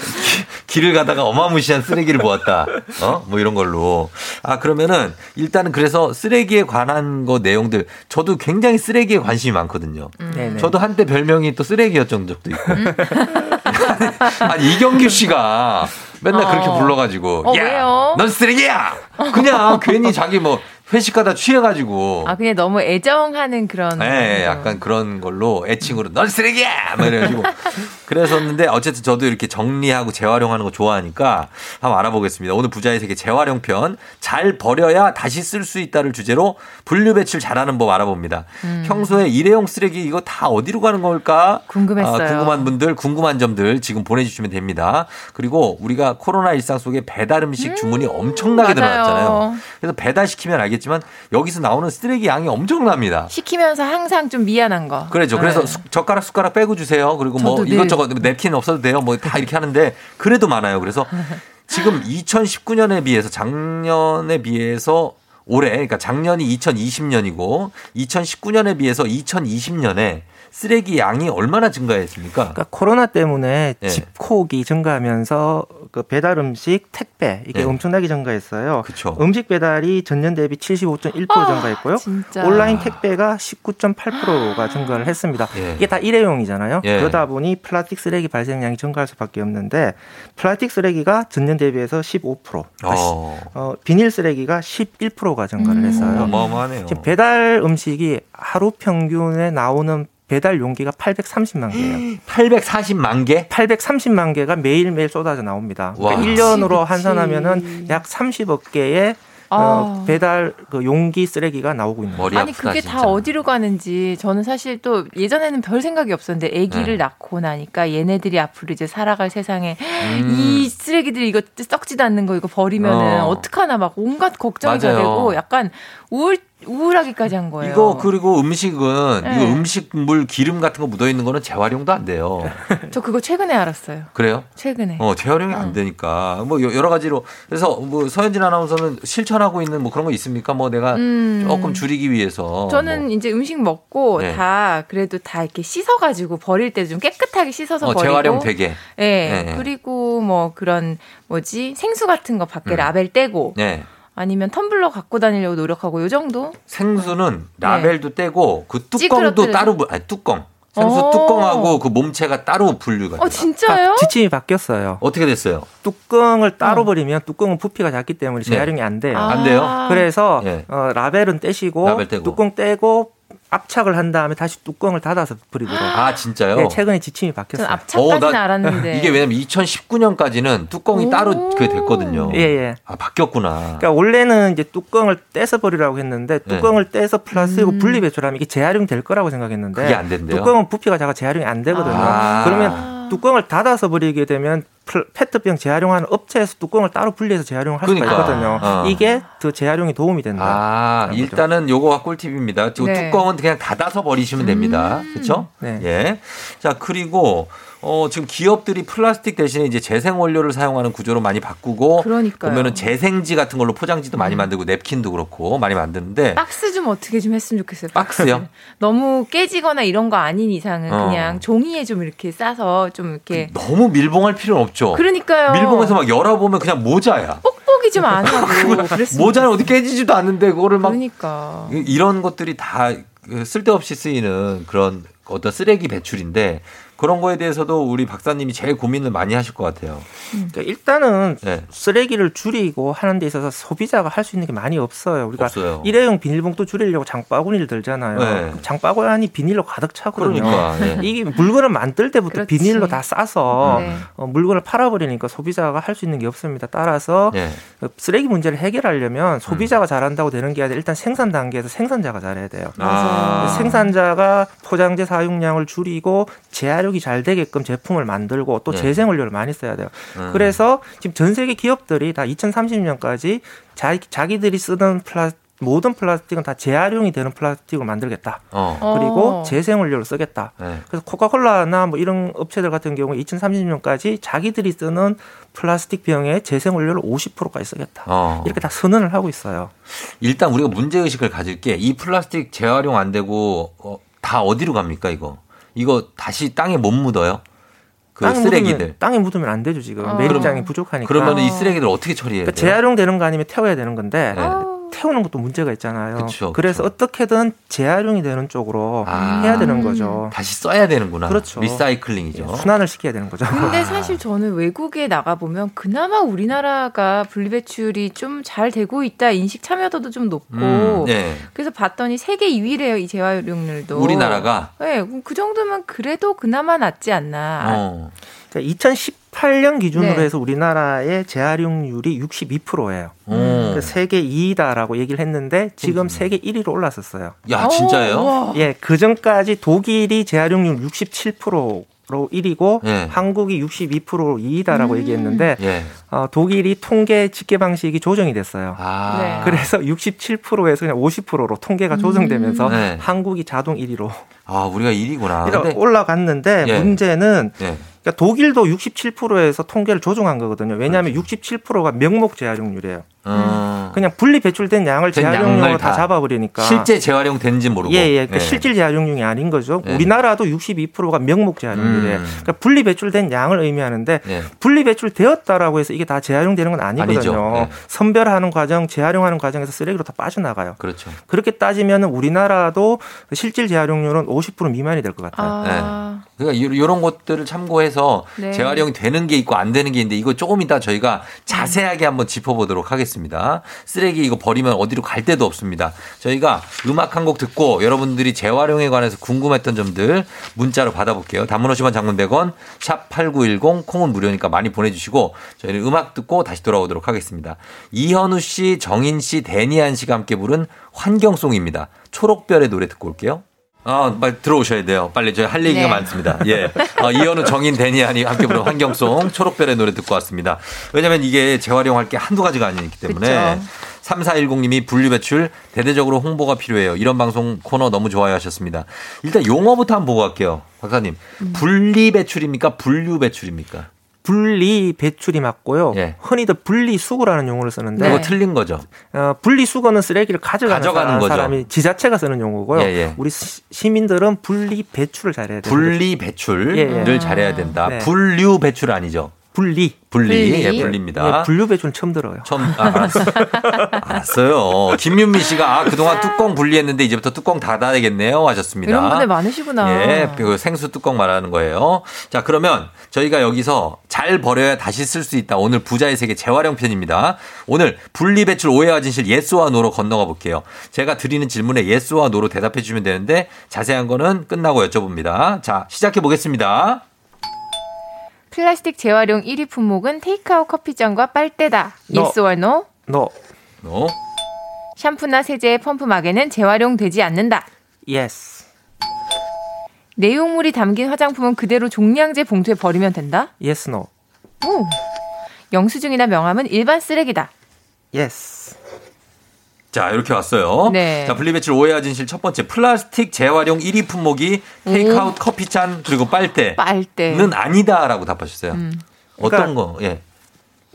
길을 가다가 어마무시한 쓰레기를 보았다. 어? 뭐 이런 걸로. 아, 그러면은 일단은 그래서 쓰레기에 관한 거 내용들 저도 굉장히 쓰레기에 관심이 많거든요. 네네. 저도 한때 별명이 또 쓰레기였던 적도 있고. 아니, 이경규 씨가 맨날 그렇게 어. 불러가지고. 어, 야, 왜요? 넌 쓰레기야! 그냥 괜히 자기 뭐 회식하다 취해가지고. 아, 그냥 너무 애정하는 그런. 네, 약간 그런 걸로 애칭으로 넌 쓰레기야! 막 이래가지고. 그랬었는데 어쨌든 저도 이렇게 정리하고 재활용하는 거 좋아하니까 한번 알아보겠습니다. 오늘 부자의 세계 재활용 편. 잘 버려야 다시 쓸 수 있다를 주제로 분류 배출 잘하는 법 알아봅니다. 음. 평소에 일회용 쓰레기 이거 다 어디로 가는 걸까? 궁금했어요. 아, 궁금한 분들, 궁금한 점들 지금 보내주시면 됩니다. 그리고 우리가 코로나 일상 속에 배달 음식 주문이 엄청나게 음, 맞아요. 늘어났잖아요. 그래서 배달 시키면 알겠 지만 여기서 나오는 쓰레기 양이 엄청납니다. 시키면서 항상 좀 미안한 거. 그렇죠. 그래서 네. 수- 젓가락 숟가락 빼고 주세요. 그리고 뭐 늘. 이것저것 냅킨 없어도 돼요. 뭐 다 이렇게 하는데 그래도 많아요. 그래서 지금 2019년에 비해서 작년에 비해서 올해 그러니까 작년이 2020년이고 2019년에 비해서 2020년에 쓰레기 양이 얼마나 증가했습니까? 그러니까 코로나 때문에 예. 집콕이 증가하면서 그 배달 음식 택배 이게 예. 엄청나게 증가했어요. 그쵸. 음식 배달이 전년 대비 75.1% 아, 증가했고요. 진짜. 온라인 택배가 19.8%가 증가를 했습니다. 예. 이게 다 일회용이잖아요. 예. 그러다 보니 플라스틱 쓰레기 발생량이 증가할 수밖에 없는데 플라스틱 쓰레기가 전년 대비해서 15%, 아, 시- 어, 어, 비닐 쓰레기가 11%가 증가를 했어요. 어마어마하네요. 지금 배달 음식이 하루 평균에 나오는 배달 용기가 830만 개예요. 840만 개? 830만 개가 매일매일 쏟아져 나옵니다. 와. 그러니까 1년으로 그치, 그치. 환산하면은 약 30억 개의 어, 아. 배달 그 용기 쓰레기가 나오고 있는 거예요. 아니 그게 다 어디로 가는지 저는 사실 또 예전에는 별 생각이 없었는데 아기를 네. 낳고 나니까 얘네들이 앞으로 이제 살아갈 세상에 음. 이 쓰레기들이 이거 썩지도 않는 거 이거 버리면은 어. 어. 떡하나 막 온갖 걱정이. 되고 약간 우울 우울하기까지 한 거예요. 이거 그리고 음식은 네. 이거 음식물 기름 같은 거 묻어 있는 거는 재활용도 안 돼요. 저 그거 최근에 알았어요. 그래요? 최근에. 어, 재활용이 안 되니까. 뭐 여러 가지로. 그래서 뭐 서현진 아나운서는 실천하고 있는 뭐 그런 거 있습니까? 뭐 내가 음. 조금 줄이기 위해서. 저는 뭐. 이제 음식 먹고 네. 다 그래도 다 이렇게 씻어 가지고 버릴 때 좀 깨끗하게 씻어서 어, 버리고. 재활용 되게. 예. 네. 그리고 뭐 그런 뭐지 생수 같은 거 밖에 음. 라벨 떼고 네. 아니면 텀블러 갖고 다니려고 노력하고 요 정도. 생수는 라벨도 떼고 그 뚜껑도. 따로 분- 아니 뚜껑. 생수 어. 뚜껑하고 그 몸체가 따로 분류가 돼요. 어 진짜요? 아, 지침이 바뀌었어요. 어떻게 됐어요? 뚜껑을 따로 버리면 뚜껑은 부피가 작기 때문에 네. 재활용이 안 돼요. 안 돼요? 그래서 예. 어, 라벨은 떼시고 라벨 떼고. 뚜껑 떼고 압착을 한 다음에 다시 뚜껑을 닫아서 버리도록. 아, 진짜요? 네, 최근에 지침이 바뀌었어요. 전 압착까지는 어, 나- 알았는데. 이게 왜냐면 2019년까지는 뚜껑이 따로 그게 됐거든요. 예, 예. 아, 바뀌었구나. 그러니까 원래는 이제 뚜껑을 떼서 버리라고 했는데 네. 뚜껑을 떼서 플라스틱으로 분리 배출하면 이게 재활용 될 거라고 생각했는데 그게 안 된대요? 뚜껑은 부피가 작아 재활용이 안 되거든요. 아. 그러면 뚜껑을 닫아서 버리게 되면 플- 페트병 재활용하는 업체에서 뚜껑을 따로 분리해서 재활용을 할 수가 그러니까. 있거든요. 어. 이게 더 재활용이 도움이 된다. 아, 거죠. 일단은 요거가 꿀팁입니다. 저 네. 뚜껑은 그냥 닫아서 버리시면 됩니다. 그렇죠? 네. 예. 자, 그리고 어, 지금 기업들이 플라스틱 대신에 이제 재생 원료를 사용하는 구조로 많이 바꾸고 그러니까요. 보면은 재생지 같은 걸로 포장지도 많이 만들고 냅킨도 그렇고 많이 만드는데 박스 좀 어떻게 좀 했으면 좋겠어요. 박스요? 너무 깨지거나 이런 거 아닌 이상은 어. 그냥 종이에 좀 이렇게 싸서 좀 이렇게 너무 밀봉할 필요는 없죠. 그러니까요. 밀봉해서 막 열어 보면 그냥 모자야. 뽁뽁이 좀 안 하고 모자는 어디 깨지지도 않는데 그거를 막 그러니까 이- 이런 것들이 다 쓸데없이 쓰이는 그런 어떤 쓰레기 배출인데 그런 거에 대해서도 우리 박사님이 제일 고민을 많이 하실 것 같아요. 그러니까 일단은 네. 쓰레기를 줄이고 하는 데 있어서 소비자가 할 수 있는 게 많이 없어요. 우리가 없어요. 일회용 비닐봉투 줄이려고 장바구니를 들잖아요. 네. 장바구니 비닐로 가득 차거든요. 그러니까, 네. 이게 물건을 만들 때부터 그렇지. 비닐로 다 싸서 네. 어, 물건을 팔아버리니까 소비자가 할 수 있는 게 없습니다. 따라서 네. 그 쓰레기 문제를 해결하려면 음. 소비자가 잘한다고 되는 게 아니라 일단 생산 단계에서 생산자가 잘해야 돼요. 아. 생산자가 포장재 사용량을 줄이고 재활용 이 잘 되게끔 제품을 만들고 또 네. 재생 원료를 많이 써야 돼요. 음. 그래서 지금 전 세계 기업들이 다 2030년까지 자, 자기들이 쓰던 플라 모든 플라스틱은 다 재활용이 되는 플라스틱을 만들겠다. 어. 그리고 어. 재생 원료를 쓰겠다. 네. 그래서 코카콜라나 뭐 이런 업체들 같은 경우에 2030년까지 자기들이 쓰는 플라스틱 병에 재생 원료를 50%까지 쓰겠다. 어. 이렇게 다 선언을 하고 있어요. 일단 우리가 문제 의식을 가질 게 이 플라스틱 재활용 안 되고 어, 다 어디로 갑니까 이거? 이거 다시 땅에 못 묻어요? 그 땅에 쓰레기들. 묻으면, 땅에 묻으면 안 되죠 지금 어. 매립장이 부족하니까. 그러면 이 쓰레기들 어떻게 처리해야 그러니까 돼요? 재활용되는 거 아니면 태워야 되는 건데 네. 태우는 것도 문제가 있잖아요. 그쵸, 래서 어떻게든 재활용이 되는 쪽으로 아. 해야 되는 거죠. 다시 써야 되는구나. 그렇죠. 리사이클링이죠. 순환을 시켜야 되는 거죠. 근데 사실 저는 외국에 나가 보면 그나마 우리나라가 분리배출이 좀 잘 되고 있다 인식 참여도도 좀 높고 음, 네. 그래서 봤더니 세계 2위래요 이 재활용률도 우리나라가 네, 그 정도면 그래도 그나마 낫지 않나. 어. 2018년 기준으로 네. 해서 우리나라의 재활용률이 62%예요. 음. 세계 2위다라고 얘기를 했는데 지금 세계 1위로 올랐었어요. 야 진짜예요? 와. 예, 그 전까지 독일이 재활용률 67% 로 1위고 예. 한국이 62%로 2위다라고 음. 얘기했는데 예. 어, 독일이 통계 집계 방식이 조정이 됐어요. 아. 네. 그래서 67%에서 그냥 50%로 통계가 조정되면서 네. 한국이 자동 1위로 아 우리가 1위구나. 그러니까 올라갔는데 예. 문제는 예. 그러니까 독일도 67%에서 통계를 조정한 거거든요. 왜냐하면 그렇죠. 67%가 명목 재활용률이에요. 어. 그냥 분리 배출된 양을 된 재활용용으로 다 다 잡아버리니까 실제 재활용 되는지 모르고. 예, 예. 그러니까 예. 실질 재활용량이 아닌 거죠. 예. 우리나라도 62%가 명목 재활용률이에요. 음. 그러니까 분리 배출된 양을 의미하는데 예. 분리 배출되었다라고 해서 이게 다 재활용되는 건 아니거든요. 예. 선별하는 과정, 재활용하는 과정에서 쓰레기로 다 빠져나가요. 그렇죠. 그렇게 따지면 우리나라도 실질 재활용률은 50% 미만이 될 것 같아요. 아, 그러니까 이런 것들을 참고해서 네. 재활용이 되는 게 있고 안 되는 게 있는데 이거 조금 이따 저희가 자세하게 한번 짚어보도록 하겠습니다. 쓰레기 이거 버리면 어디로 갈 데도 없습니다. 저희가 음악 한 곡 듣고 여러분들이 재활용에 관해서 궁금했던 점들 문자로 받아볼게요. 단문 50원 장문 100원 샵 8910 콩은 무료니까 많이 보내주시고 저희는 음악 듣고 다시 돌아오도록 하겠습니다. 이현우 씨, 정인 씨, 데니안 씨가 함께 부른 환경송입니다. 초록별의 노래 듣고 올게요. 아, 빨리 들어오셔야 돼요. 빨리 저희 할 얘기가 네. 많습니다. 예. 아, 이현우, 정인, 데니안이 함께 부른 환경송, 초록별의 노래 듣고 왔습니다. 왜냐면 이게 재활용할 게 한두 가지가 아니기 때문에. 그쵸. 3410님이 분류배출 대대적으로 홍보가 필요해요. 이런 방송 코너 너무 좋아요 하셨습니다. 일단 용어부터 한번 보고 갈게요. 박사님. 분리배출입니까? 분류배출입니까? 분리 배출이 맞고요. 예. 흔히들 분리 수거라는 용어를 쓰는데 네. 그거 틀린 거죠. 어, 분리 수거는 쓰레기를 가져가는, 가져가는 사람, 거죠. 사람이 지자체가 쓰는 용어고요. 예, 예. 우리 시- 시민들은 분리 배출을 잘해야 돼요. 분리 배출을 예, 예. 잘해야 된다. 네. 분류 배출 아니죠. 분리. 분리. 분리. 예, 분리입니다. 예, 분류 배출은 처음 들어요. 처음 아, 알았어. 알았어요. 김윤미 씨가 아 그동안 뚜껑 분리했는데 이제부터 뚜껑 닫아야겠네요 하셨습니다. 이런 분들 많으시구나. 예, 그 생수 뚜껑 말하는 거예요. 자, 그러면 저희가 여기서 잘 버려야 다시 쓸 수 있다. 오늘 부자의 세계 재활용 편입니다. 오늘 분리 배출 오해와 진실 yes와 no로 건너가 볼게요. 제가 드리는 질문에 yes와 no로 대답해 주시면 되는데 자세한 거는 끝나고 여쭤봅니다. 자, 시작해 보겠습니다. 플라스틱 재활용 1위 품목은 테이크아웃 커피잔과 빨대다. No. Yes or no? No. 어? 샴푸나 세제의 펌프 마개는 재활용되지 않는다. Yes. 내용물이 담긴 화장품은 그대로 종량제 봉투에 버리면 된다. Yes. No. 오. 영수증이나 명함은 일반 쓰레기다. Yes. 자, 이렇게 왔어요. 네. 자, 분리배출 오해와 진실 첫 번째. 플라스틱 재활용 1위 품목이 테이크아웃 커피잔 그리고 빨대는 빨대. 아니다라고 답하셨어요. 어떤 그러니까 거? 예.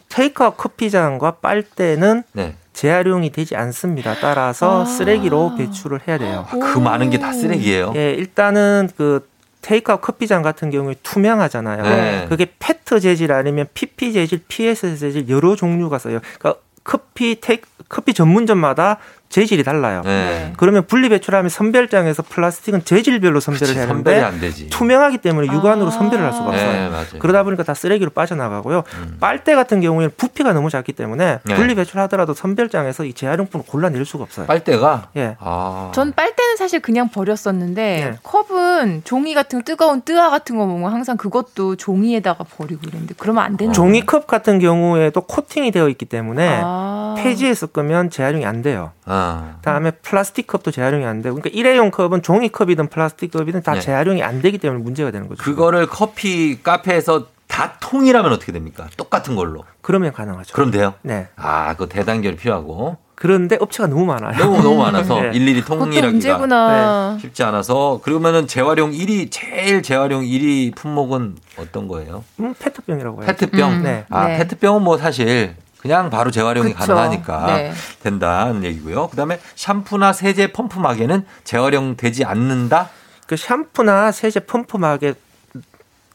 테이크아웃 커피잔과 빨대는 네. 재활용이 되지 않습니다. 따라서 아. 쓰레기로 배출을 해야 돼요. 그 많은 게 다 쓰레기예요. 예, 일단은 그 테이크아웃 커피잔 같은 경우에 투명하잖아요. 네. 그게 페트 재질 아니면 PP 재질, PS 재질 여러 종류가 써요. 그러니까 커피 테이크 커피 전문점마다 재질이 달라요. 네. 그러면 분리 배출하면 선별장에서 플라스틱은 재질별로 선별을 그치, 해야 선별이 하는데 안 되지. 투명하기 때문에 육안으로 선별을 할 수가 네, 없어요. 맞아요. 그러다 보니까 다 쓰레기로 빠져나가고요. 빨대 같은 경우에는 부피가 너무 작기 때문에 네. 분리 배출하더라도 선별장에서 이 재활용품을 골라낼 수가 없어요. 빨대가 예. 아. 전 빨대는 사실 그냥 버렸었는데 네. 컵은 종이 같은 거, 뜨거운 뜨아 같은 거 보면 항상 그것도 종이에다가 버리고 이랬는데 그러면 안 되는 거예요? 종이컵 같은 경우에도 코팅이 되어 있기 때문에 아. 폐지에 섞으면 재활용이 안 돼요. 아. 다음에 플라스틱 컵도 재활용이 안 되고, 그러니까 일회용 컵은 종이 컵이든 플라스틱 컵이든 다 네. 재활용이 안 되기 때문에 문제가 되는 거죠. 그거를 커피 카페에서 다 통일하면 어떻게 됩니까? 똑같은 걸로. 그러면 가능하죠. 그럼 돼요? 네. 아, 그 대단결이 필요하고. 그런데 업체가 너무 많아요. 너무 너무 많아서 네. 일일이 통일하기가 문제구나. 쉽지 않아서 그러면은 재활용 1위 제일 재활용 1위 품목은 어떤 거예요? 음, 페트병이라고 해요. 페트병. 음, 네. 아, 네. 페트병은 뭐 사실 그냥 바로 재활용이 그쵸. 가능하니까 네. 된다는 얘기고요. 그다음에 샴푸나 세제 펌프 마개는 재활용되지 않는다. 그 샴푸나 세제 펌프막에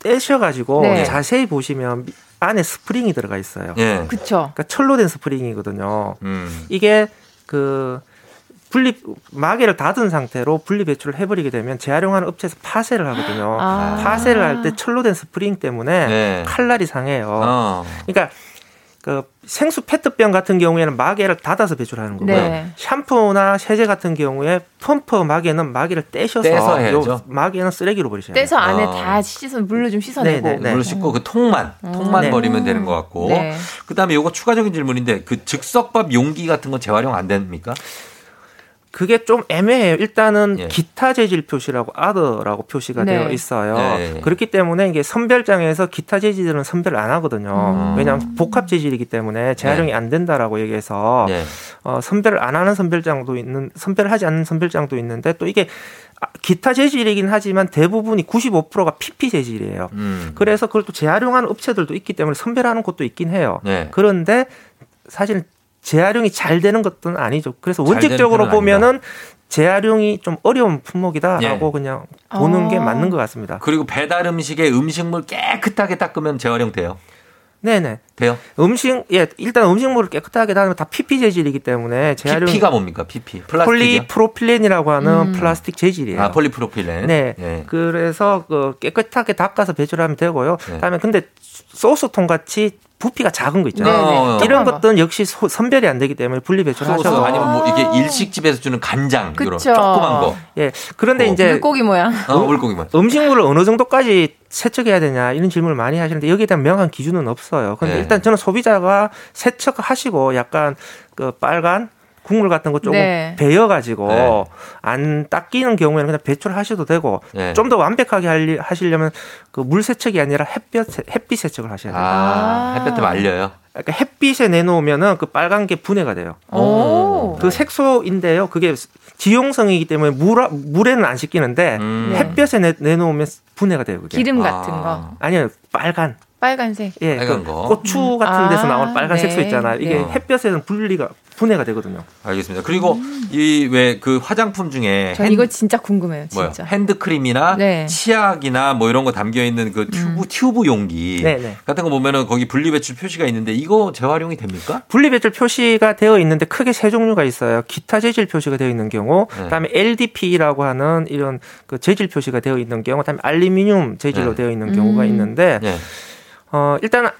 떼셔가지고 네. 자세히 보시면 미- 안에 스프링이 들어가 있어요. 예. 그쵸. 그러니까 철로 된 스프링이거든요. 음. 이게 그 분리 마개를 닫은 상태로 분리 배출을 해버리게 되면 재활용하는 업체에서 파쇄를 하거든요. 아. 파쇄를 할 때 철로 된 스프링 때문에 네. 칼날이 상해요. 어. 그러니까 그 생수 페트병 같은 경우에는 마개를 닫아서 배출하는 거고요. 네. 샴푸나 세제 같은 경우에 펌프 마개는 마개를 떼셔서 떼서 마개는 쓰레기로 버리셔야 돼요. 떼서 안에 어. 다 씻어 물로 좀 씻어내고. 네, 네, 네. 물을 씻고 그 통만 통만 네. 버리면 되는 것 같고. 네. 그다음에 요거 추가적인 질문인데 그 즉석밥 용기 같은 건 재활용 안 됩니까? 그게 좀 애매해요. 일단은 예. 기타 재질 표시라고 아더라고 표시가 네. 되어 있어요. 네. 그렇기 때문에 이게 선별장에서 기타 재질은 선별 안 하거든요. 음. 왜냐하면 복합 재질이기 때문에 재활용이 안 된다라고 얘기해서 네. 어, 선별을 안 하는 선별장도 있는 선별을 하지 않는 선별장도 있는데 또 이게 아, 기타 재질이긴 하지만 대부분이 95%가 PP 재질이에요. 음. 그래서 그걸 또 재활용하는 업체들도 있기 때문에 선별하는 곳도 있긴 해요. 네. 그런데 사실 재활용이 잘 되는 것은 아니죠. 그래서 원칙적으로 보면은 재활용이 좀 어려운 품목이다라고 예. 그냥 보는 게 아. 맞는 것 같습니다. 그리고 배달 음식에 음식물 깨끗하게 닦으면 재활용 돼요. 네네. 돼요? 음식 예 일단 음식물을 깨끗하게 닦으면 다 PP 재질이기 때문에 재활용 PP가 뭡니까? PP. 플라스틱이요? 폴리프로필렌이라고 하는 음. 플라스틱 재질이에요. 아, 폴리프로필렌. 네. 예. 그래서 그 깨끗하게 닦아서 배출하면 되고요. 네. 그다음에 근데 소스통 같이 부피가 작은 거 있잖아요. 네, 네. 이런 거. 것들은 역시 소- 선별이 안 되기 때문에 분리 소스 배출하셔도 아니면 뭐 이게 일식집에서 주는 간장 이런 그쵸. 조그만 거. 예. 그런데 어, 이제 물고기 모양. 어, 물고기만. 음식물을 어느 정도까지 세척해야 되냐 이런 질문을 많이 하시는데 여기에 대한 명확한 기준은 없어요. 근데 네. 일단 저는 소비자가 세척하시고 약간 그 빨간 국물 같은 거 조금 네. 배여가지고 네. 안 닦이는 경우에는 그냥 배출하셔도 되고 네. 좀더 완벽하게 할- 하시려면 그 물 세척이 아니라 햇볕 세- 햇빛 세척을 하셔야 돼요. 아, 햇볕에 말려요. 그러니까 햇빛에 내놓으면은 그 빨간 게 분해가 돼요. 오. 그 색소인데요. 그게 지용성이기 때문에 물 물에는 안 씻기는데 음. 햇볕에 내, 내놓으면 분해가 돼요. 그게. 기름 아. 같은 거. 아니요, 빨간. 빨간색. 예, 빨간 그 거. 고추 같은 데서 아, 나오는 빨간 네. 색소 있잖아요. 이게 네. 햇볕에는 분리가 분해가 되거든요. 알겠습니다. 그리고 이왜 그 화장품 중에 전 핸- 이거 진짜 궁금해요? 진짜. 핸드크림이나 네. 치약이나 뭐 이런 거 담겨 있는 그 튜브 튜브 용기 네, 네. 같은 거 보면은 거기 분리배출 표시가 있는데 이거 재활용이 됩니까? 분리배출 표시가 되어 있는데 크게 세 종류가 있어요. 기타 재질 표시가 되어 있는 경우, 네. 그다음에 LDP라고 하는 이런 그 재질 표시가 되어 있는 경우, 그다음에 알루미늄 재질로 네. 되어 있는 경우가 음. 있는데 네. 어 일단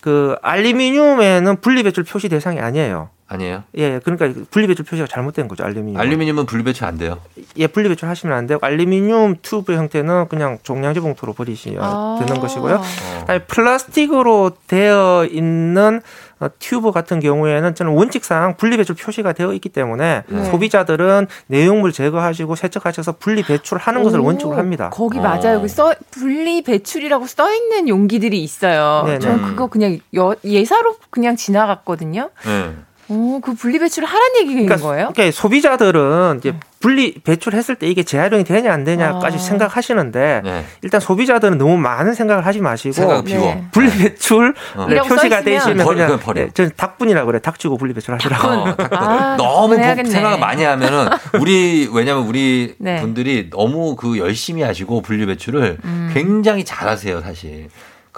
그 알루미늄에는 분리배출 표시 대상이 아니에요. 아니에요. 예, 그러니까 분리배출 표시가 잘못된 거죠, 알루미늄. 알루미늄은 분리배출 안 돼요. 예, 분리배출 하시면 안 되고 알루미늄 튜브 형태는 그냥 종량제 봉투로 버리시면 아. 되는 것이고요. 어. 그다음에 플라스틱으로 되어 있는 어, 튜브 같은 경우에는 저는 원칙상 분리배출 표시가 되어 있기 때문에 네. 소비자들은 내용물 제거하시고 세척하셔서 분리배출하는 것을 오, 원칙으로 합니다. 거기 어. 맞아요. 여기 써 분리 배출이라고 써 있는 용기들이 있어요. 네네. 저는 그거 그냥 여- 예사로 그냥 지나갔거든요. 네. 오, 그 분리 배출을 하란 얘기인 거예요? 그러니까 소비자들은 이제 분리 배출했을 때 이게 재활용이 되냐 안 되냐까지 아. 생각하시는데 네. 일단 소비자들은 너무 많은 생각을 하지 마시고. 네. 분리 배출 어. 네, 표시가 돼 있으면 버려, 그냥 버려. 네, 저는 닭분이라고 그래. 닭주고 분리 배출 하시라고. 아, 너무 복- 해야겠네. 생각을 많이 하면은 우리 왜냐면 우리 네. 분들이 너무 그 열심히 하시고 분리 배출을 음. 굉장히 잘하세요 사실.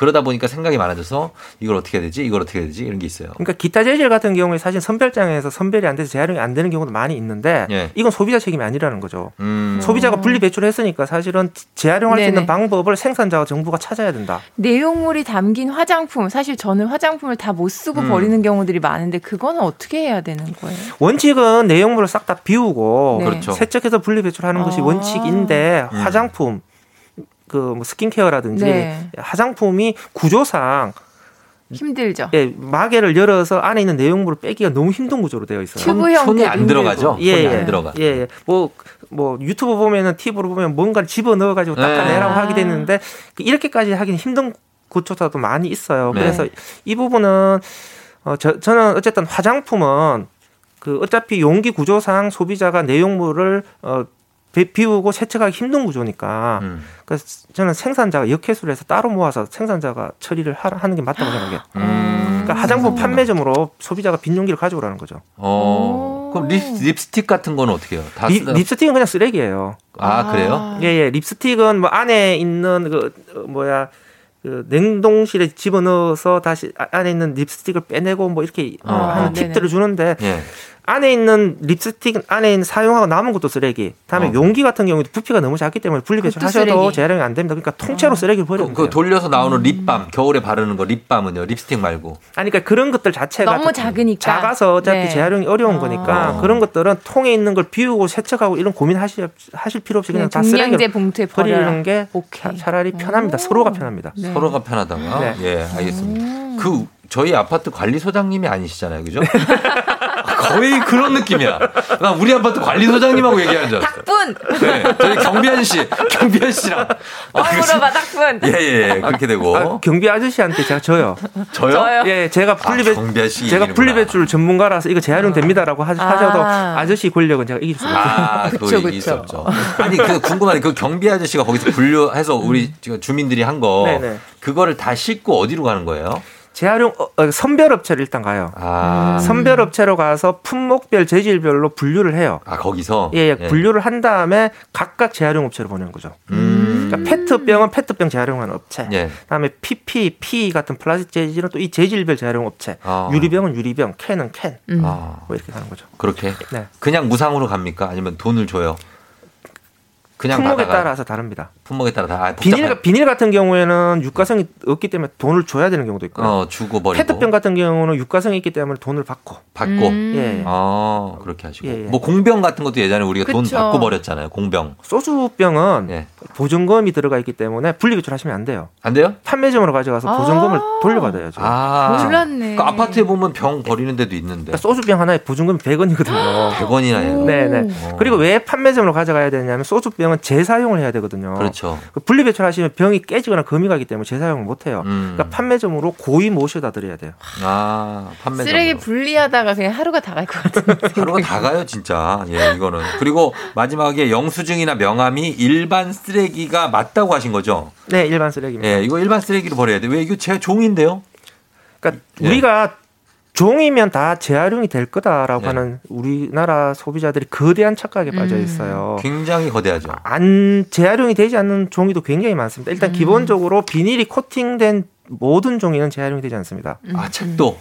그러다 보니까 생각이 많아져서 이걸 어떻게 해야 되지? 이걸 어떻게 해야 되지? 이런 게 있어요. 그러니까 기타 재질 같은 경우에 사실 선별장에서 선별이 안 돼서 재활용이 안 되는 경우도 많이 있는데 예. 이건 소비자 책임이 아니라는 거죠. 음. 소비자가 분리 배출했으니까 사실은 재활용할 수 네네. 있는 방법을 생산자와 정부가 찾아야 된다. 내용물이 담긴 화장품 사실 저는 화장품을 다 못 쓰고 음. 버리는 경우들이 많은데 그거는 어떻게 해야 되는 거예요? 원칙은 내용물을 싹 다 비우고 네. 그렇죠. 세척해서 분리 배출하는 것이 아. 원칙인데 음. 화장품 그뭐 스킨케어라든지 네. 화장품이 구조상 힘들죠. 예, 마개를 열어서 안에 있는 내용물을 빼기가 너무 힘든 구조로 되어 있어요. 튜브 손이 안 들어가죠? 예, 손이 예. 안 들어가. 예, 예. 뭐, 뭐 유튜브 보면은 팁으로 보면 뭔가를 집어 넣어 가지고 네. 닦아내라고 아. 하게 되는데 그 이렇게까지 하기는 힘든 구조사도 많이 있어요. 네. 그래서 이 부분은 어, 저, 저는 어쨌든 화장품은 그 어차피 용기 구조상 소비자가 내용물을 어, 비- 비우고 세척하기 힘든 구조니까 음. 그래서 저는 생산자가 역회수를 해서 따로 모아서 생산자가 처리를 하, 하는 게 맞다고 생각해요. 음. 그러니까 화장품 판매점으로 소비자가 빈 용기를 가져오라는 거죠. 어. 그럼 립, 립스틱 같은 거는 어떻게 해요? 다 립, 립스틱은 그냥 쓰레기예요. 아, 그래요? 예, 예. 립스틱은 뭐 안에 있는 그 어, 뭐야 그 냉동실에 집어넣어서 다시 아- 안에 있는 립스틱을 빼내고 뭐 이렇게 어, 아, 하는. 팁들을 주는데 예. 안에 있는 립스틱 안에 있는 사용하고 남은 것도 쓰레기. 다음에 어. 용기 같은 경우도 부피가 너무 작기 때문에 분리 그것도 배출 하셔도 쓰레기. 재활용이 안 됩니다. 그러니까 통째로 쓰레기를 버리면 그 돼요. 돌려서 음. 나오는 립밤, 겨울에 바르는 거 립밤은요? 립스틱 말고. 아니 그러니까 그런 것들 자체가 너무 작으니까. 작아서 어차피 네. 재활용이 어려운 거니까 아. 그런 것들은 통에 있는 걸 비우고 세척하고 이런 고민 하실 하실 필요 없이 그냥 네, 다 쓰레기를 봉투에. 버리는 게 오케이. 차- 차라리 편합니다. 서로가 편합니다. 네. 서로가 편하다가. 네. 예, 알겠습니다. 그 저희 아파트 관리소장님이 아니시잖아요. 그죠? 거의 그런 느낌이야. 나 우리 아파트 관리소장님하고 얘기하는 줄 알았어요. 닭분 네, 저희 경비현 씨, 경비현 씨랑. 아, 어, 물어봐 닭분. 예, 예, 예, 그렇게 되고. 아, 경비 아저씨한테 제가 져요. 저요? 저요? 예, 제가 분리 배 아, 경비 아저씨 제가 이기는구나. 분리 배출 전문가라서 이거 재활용 됩니다라고 하, 하셔도 아. 아저씨 권력은 제가 이길 수가 없어요. 아, 그거 그쵸, 얘기 그쵸. 있었죠. 아니, 그 궁금한데 그 경비 아저씨가 거기서 분류해서 우리 지금 주민들이 한 거, 네네. 그거를 다 싣고 어디로 가는 거예요? 재활용 어, 어, 선별 업체로 일단 가요. 아, 선별 업체로 가서 품목별 재질별로 분류를 해요. 아 거기서? 예, 예, 분류를 한 다음에 각각 재활용 업체로 보내는 거죠. 음. 그러니까 페트병은 페트병 재활용하는 업체. 예. 그다음에 PP, P 같은 플라스틱 재질은 또 이 재질별 재활용 업체. 아. 유리병은 유리병, 캔은 캔. 음. 아, 뭐 이렇게 가는 거죠. 그렇게? 네. 그냥 무상으로 갑니까? 아니면 돈을 줘요? 그냥 품목에 받아가 따라서 다릅니다. 품목에 따라 다 아. 비닐 비닐 같은 경우에는 유가성이 없기 때문에 돈을 줘야 되는 경우도 있고요. 어 주고 버리고 페트병 같은 경우는 유가성이 있기 때문에 돈을 받고. 받고 음. 예. 아 그렇게 하시고 예, 예. 뭐 공병 같은 것도 예전에 우리가 돈 그쵸. 받고 버렸잖아요 공병 소주병은 예. 보증금이 들어가 있기 때문에 분리 배출 하시면 안 돼요. 안 돼요? 판매점으로 가져가서 아. 보증금을 돌려받아야죠. 아 몰랐네. 그 아파트에 보면 병 버리는 데도 있는데 그러니까 소주병 하나에 보증금이 100원이거든요. 100원이나 해요. 네네. 어. 그리고 왜 판매점으로 가져가야 되냐면 소주병은 재사용을 해야 되거든요. 그렇죠. 그 분리 배출하시면 병이 깨지거나 금이 가기 때문에 재사용을 못 해요. 음. 그러니까 판매점으로 고이 모셔다 드려야 돼요. 아 판매점 쓰레기 분리하다가 그냥 하루가 다 갈 것 같은데. 하루가 다 가요 진짜 예 이거는 그리고 마지막에 영수증이나 명함이 일반 쓰레기가 맞다고 하신 거죠? 네, 일반 쓰레기입니다. 예 이거 일반 쓰레기로 버려야 돼 왜 이거 제 종인데요? 그러니까 예. 우리가 종이면 다 재활용이 될 거다라고 예. 하는 우리나라 소비자들이 거대한 착각에 빠져 음. 있어요. 굉장히 거대하죠. 안 재활용이 되지 않는 종이도 굉장히 많습니다. 일단 음. 기본적으로 비닐이 코팅된 모든 종이는 재활용이 되지 않습니다. 아 책도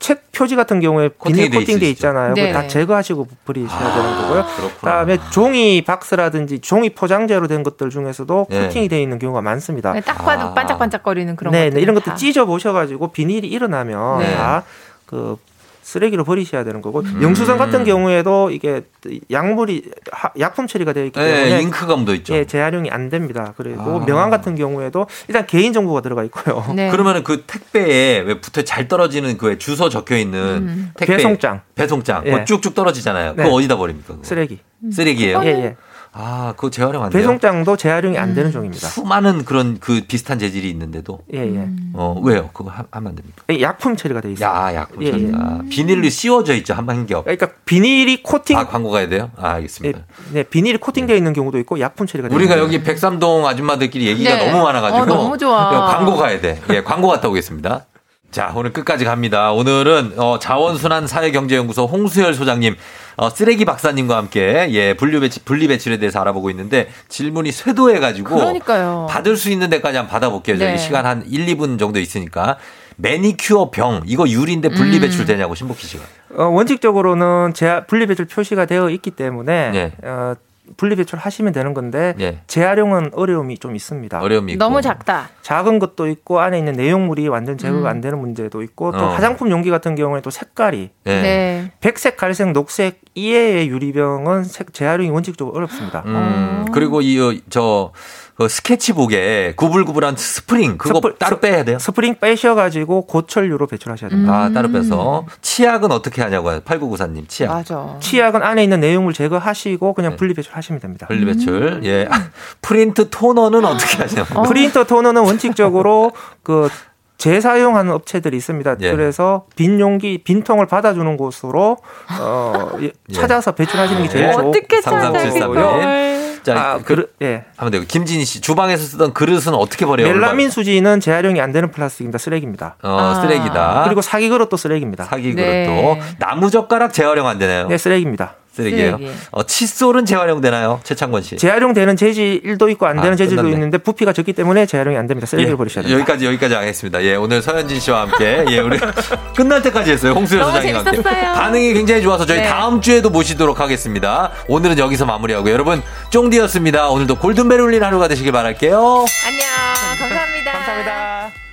책 표지 같은 경우에 비닐 돼 코팅돼. 있잖아요. 네. 다 제거하시고 버리셔야 아, 되는 거고요. 그렇구나. 그다음에 종이 박스라든지 종이 포장재로 된 것들 중에서도 네. 코팅이 돼 있는 경우가 많습니다. 네, 딱 봐도 아. 반짝반짝거리는 그런 네, 것들. 네, 이런 것들 찢어 보셔가지고 비닐이 일어나면 네. 다 그 쓰레기로 버리셔야 되는 거고 음. 영수증 같은 경우에도 이게 약물이 하- 약품 처리가 되어 있기 때문에 예, 잉크가 묻어 있죠. 예, 재활용이 안 됩니다. 그리고 아. 명함 같은 경우에도 일단 개인 정보가 들어가 있고요. 네. 그러면은 그 택배에 왜 붙어 잘 떨어지는 그 주소 적혀 있는 음. 택배 배송장 배송장 예. 쭉쭉 떨어지잖아요. 네. 그거 어디다 버립니까? 그거? 쓰레기. 쓰레기예요? 예, 예. 아, 그거 재활용 안 돼요? 배송장도 재활용이 안 되는 종입니다. 수많은 그런 그 비슷한 재질이 있는데도. 예, 예. 어, 왜요? 그거 하- 하면 안 됩니까? 이 약품 처리가 돼 있어요. 야, 약품 예, 처리. 예. 아, 비닐로 씌워져 있죠, 한 겹. 그러니까 비닐이 코팅 아, 광고 가야 돼요? 아, 알겠습니다. 네, 비닐이 코팅되어 있는 경우도 있고 약품 처리가 되어 우리가 여기 백삼동 아줌마들끼리 얘기가 네. 너무 많아 가지고. 어, 너무 좋아. 광고 가야 돼. 예, 광고 갔다 오겠습니다. 자, 오늘 끝까지 갑니다. 오늘은 어, 자원순환 사회경제연구소 홍수열 소장님, 어, 쓰레기 박사님과 함께 예 분리배출 분리배출에 대해서 알아보고 있는데 질문이 쇄도해가지고 그러니까요. 받을 수 있는 데까지 한번 받아볼게요. 저희 네. 시간 한 1, 2분 정도 있으니까 매니큐어 병 이거 유리인데 분리배출 음. 되냐고 신복희 씨가. 어, 원칙적으로는 재 분리배출 표시가 되어 있기 때문에 네. 어, 분리배출 하시면 되는 건데 예. 재활용은 어려움이 좀 있습니다. 어려움이 있고. 너무 작다. 작은 것도 있고 안에 있는 내용물이 완전 제거가 음. 안 되는 문제도 있고 또 어. 화장품 용기 같은 경우에 또 색깔이 예. 네. 백색, 갈색, 녹색 이외의 유리병은 색 재활용이 원칙적으로 어렵습니다. 음, 그리고 이 저 그 스케치북에 구불구불한 스프링 그거 스프- 따로 스- 빼야 돼요? 스프링 빼셔가지고 고철류로 배출하셔야 됩니다. 아 따로 빼서 치약은 어떻게 하냐고요? 8994님 치약. 맞아. 치약은 안에 있는 내용물 제거하시고 그냥 네. 분리 배출하시면 됩니다. 분리 배출. 예. 프린트 토너는 어떻게 하냐고. 프린터 토너는 원칙적으로 그 재사용하는 업체들이 있습니다. 예. 그래서 빈 용기, 빈 통을 받아주는 곳으로 어, 예, 찾아서 배출하시는 게 제일 예. 좋고 어떻게 삼삼칠삼님. 자, 아, 그, 그릇, 예. 하면 되고 김진희 씨 주방에서 쓰던 그릇은 어떻게 버려요? 멜라민 수지는 재활용이 안 되는 플라스틱입니다. 쓰레기입니다. 어, 아. 쓰레기다. 그리고 사기 그릇도 쓰레기입니다. 사기 네. 그릇도 나무 젓가락 재활용 안 되나요? 네, 쓰레기입니다. 쓰레기예요. 쓰레기. 어, 칫솔은 재활용 되나요? 최창권 씨. 재활용되는 재질도 있고 안 아, 되는 재질도 끝났네. 있는데 부피가 적기 때문에 재활용이 안 됩니다. 쓰레기를 예, 버리셔야 됩니다. 여기까지 여기까지 하겠습니다. 예, 오늘 서현진 씨와 함께 예, 우리 끝날 때까지 했어요. 홍수연 소장님과 함께. 반응이 굉장히 좋아서 저희 네. 다음 주에도 모시도록 하겠습니다. 오늘은 여기서 마무리하고 여러분 쫑디였습니다. 오늘도 골든벨 울린 하루가 되시길 바랄게요. 안녕. 감사합니다. 감사합니다.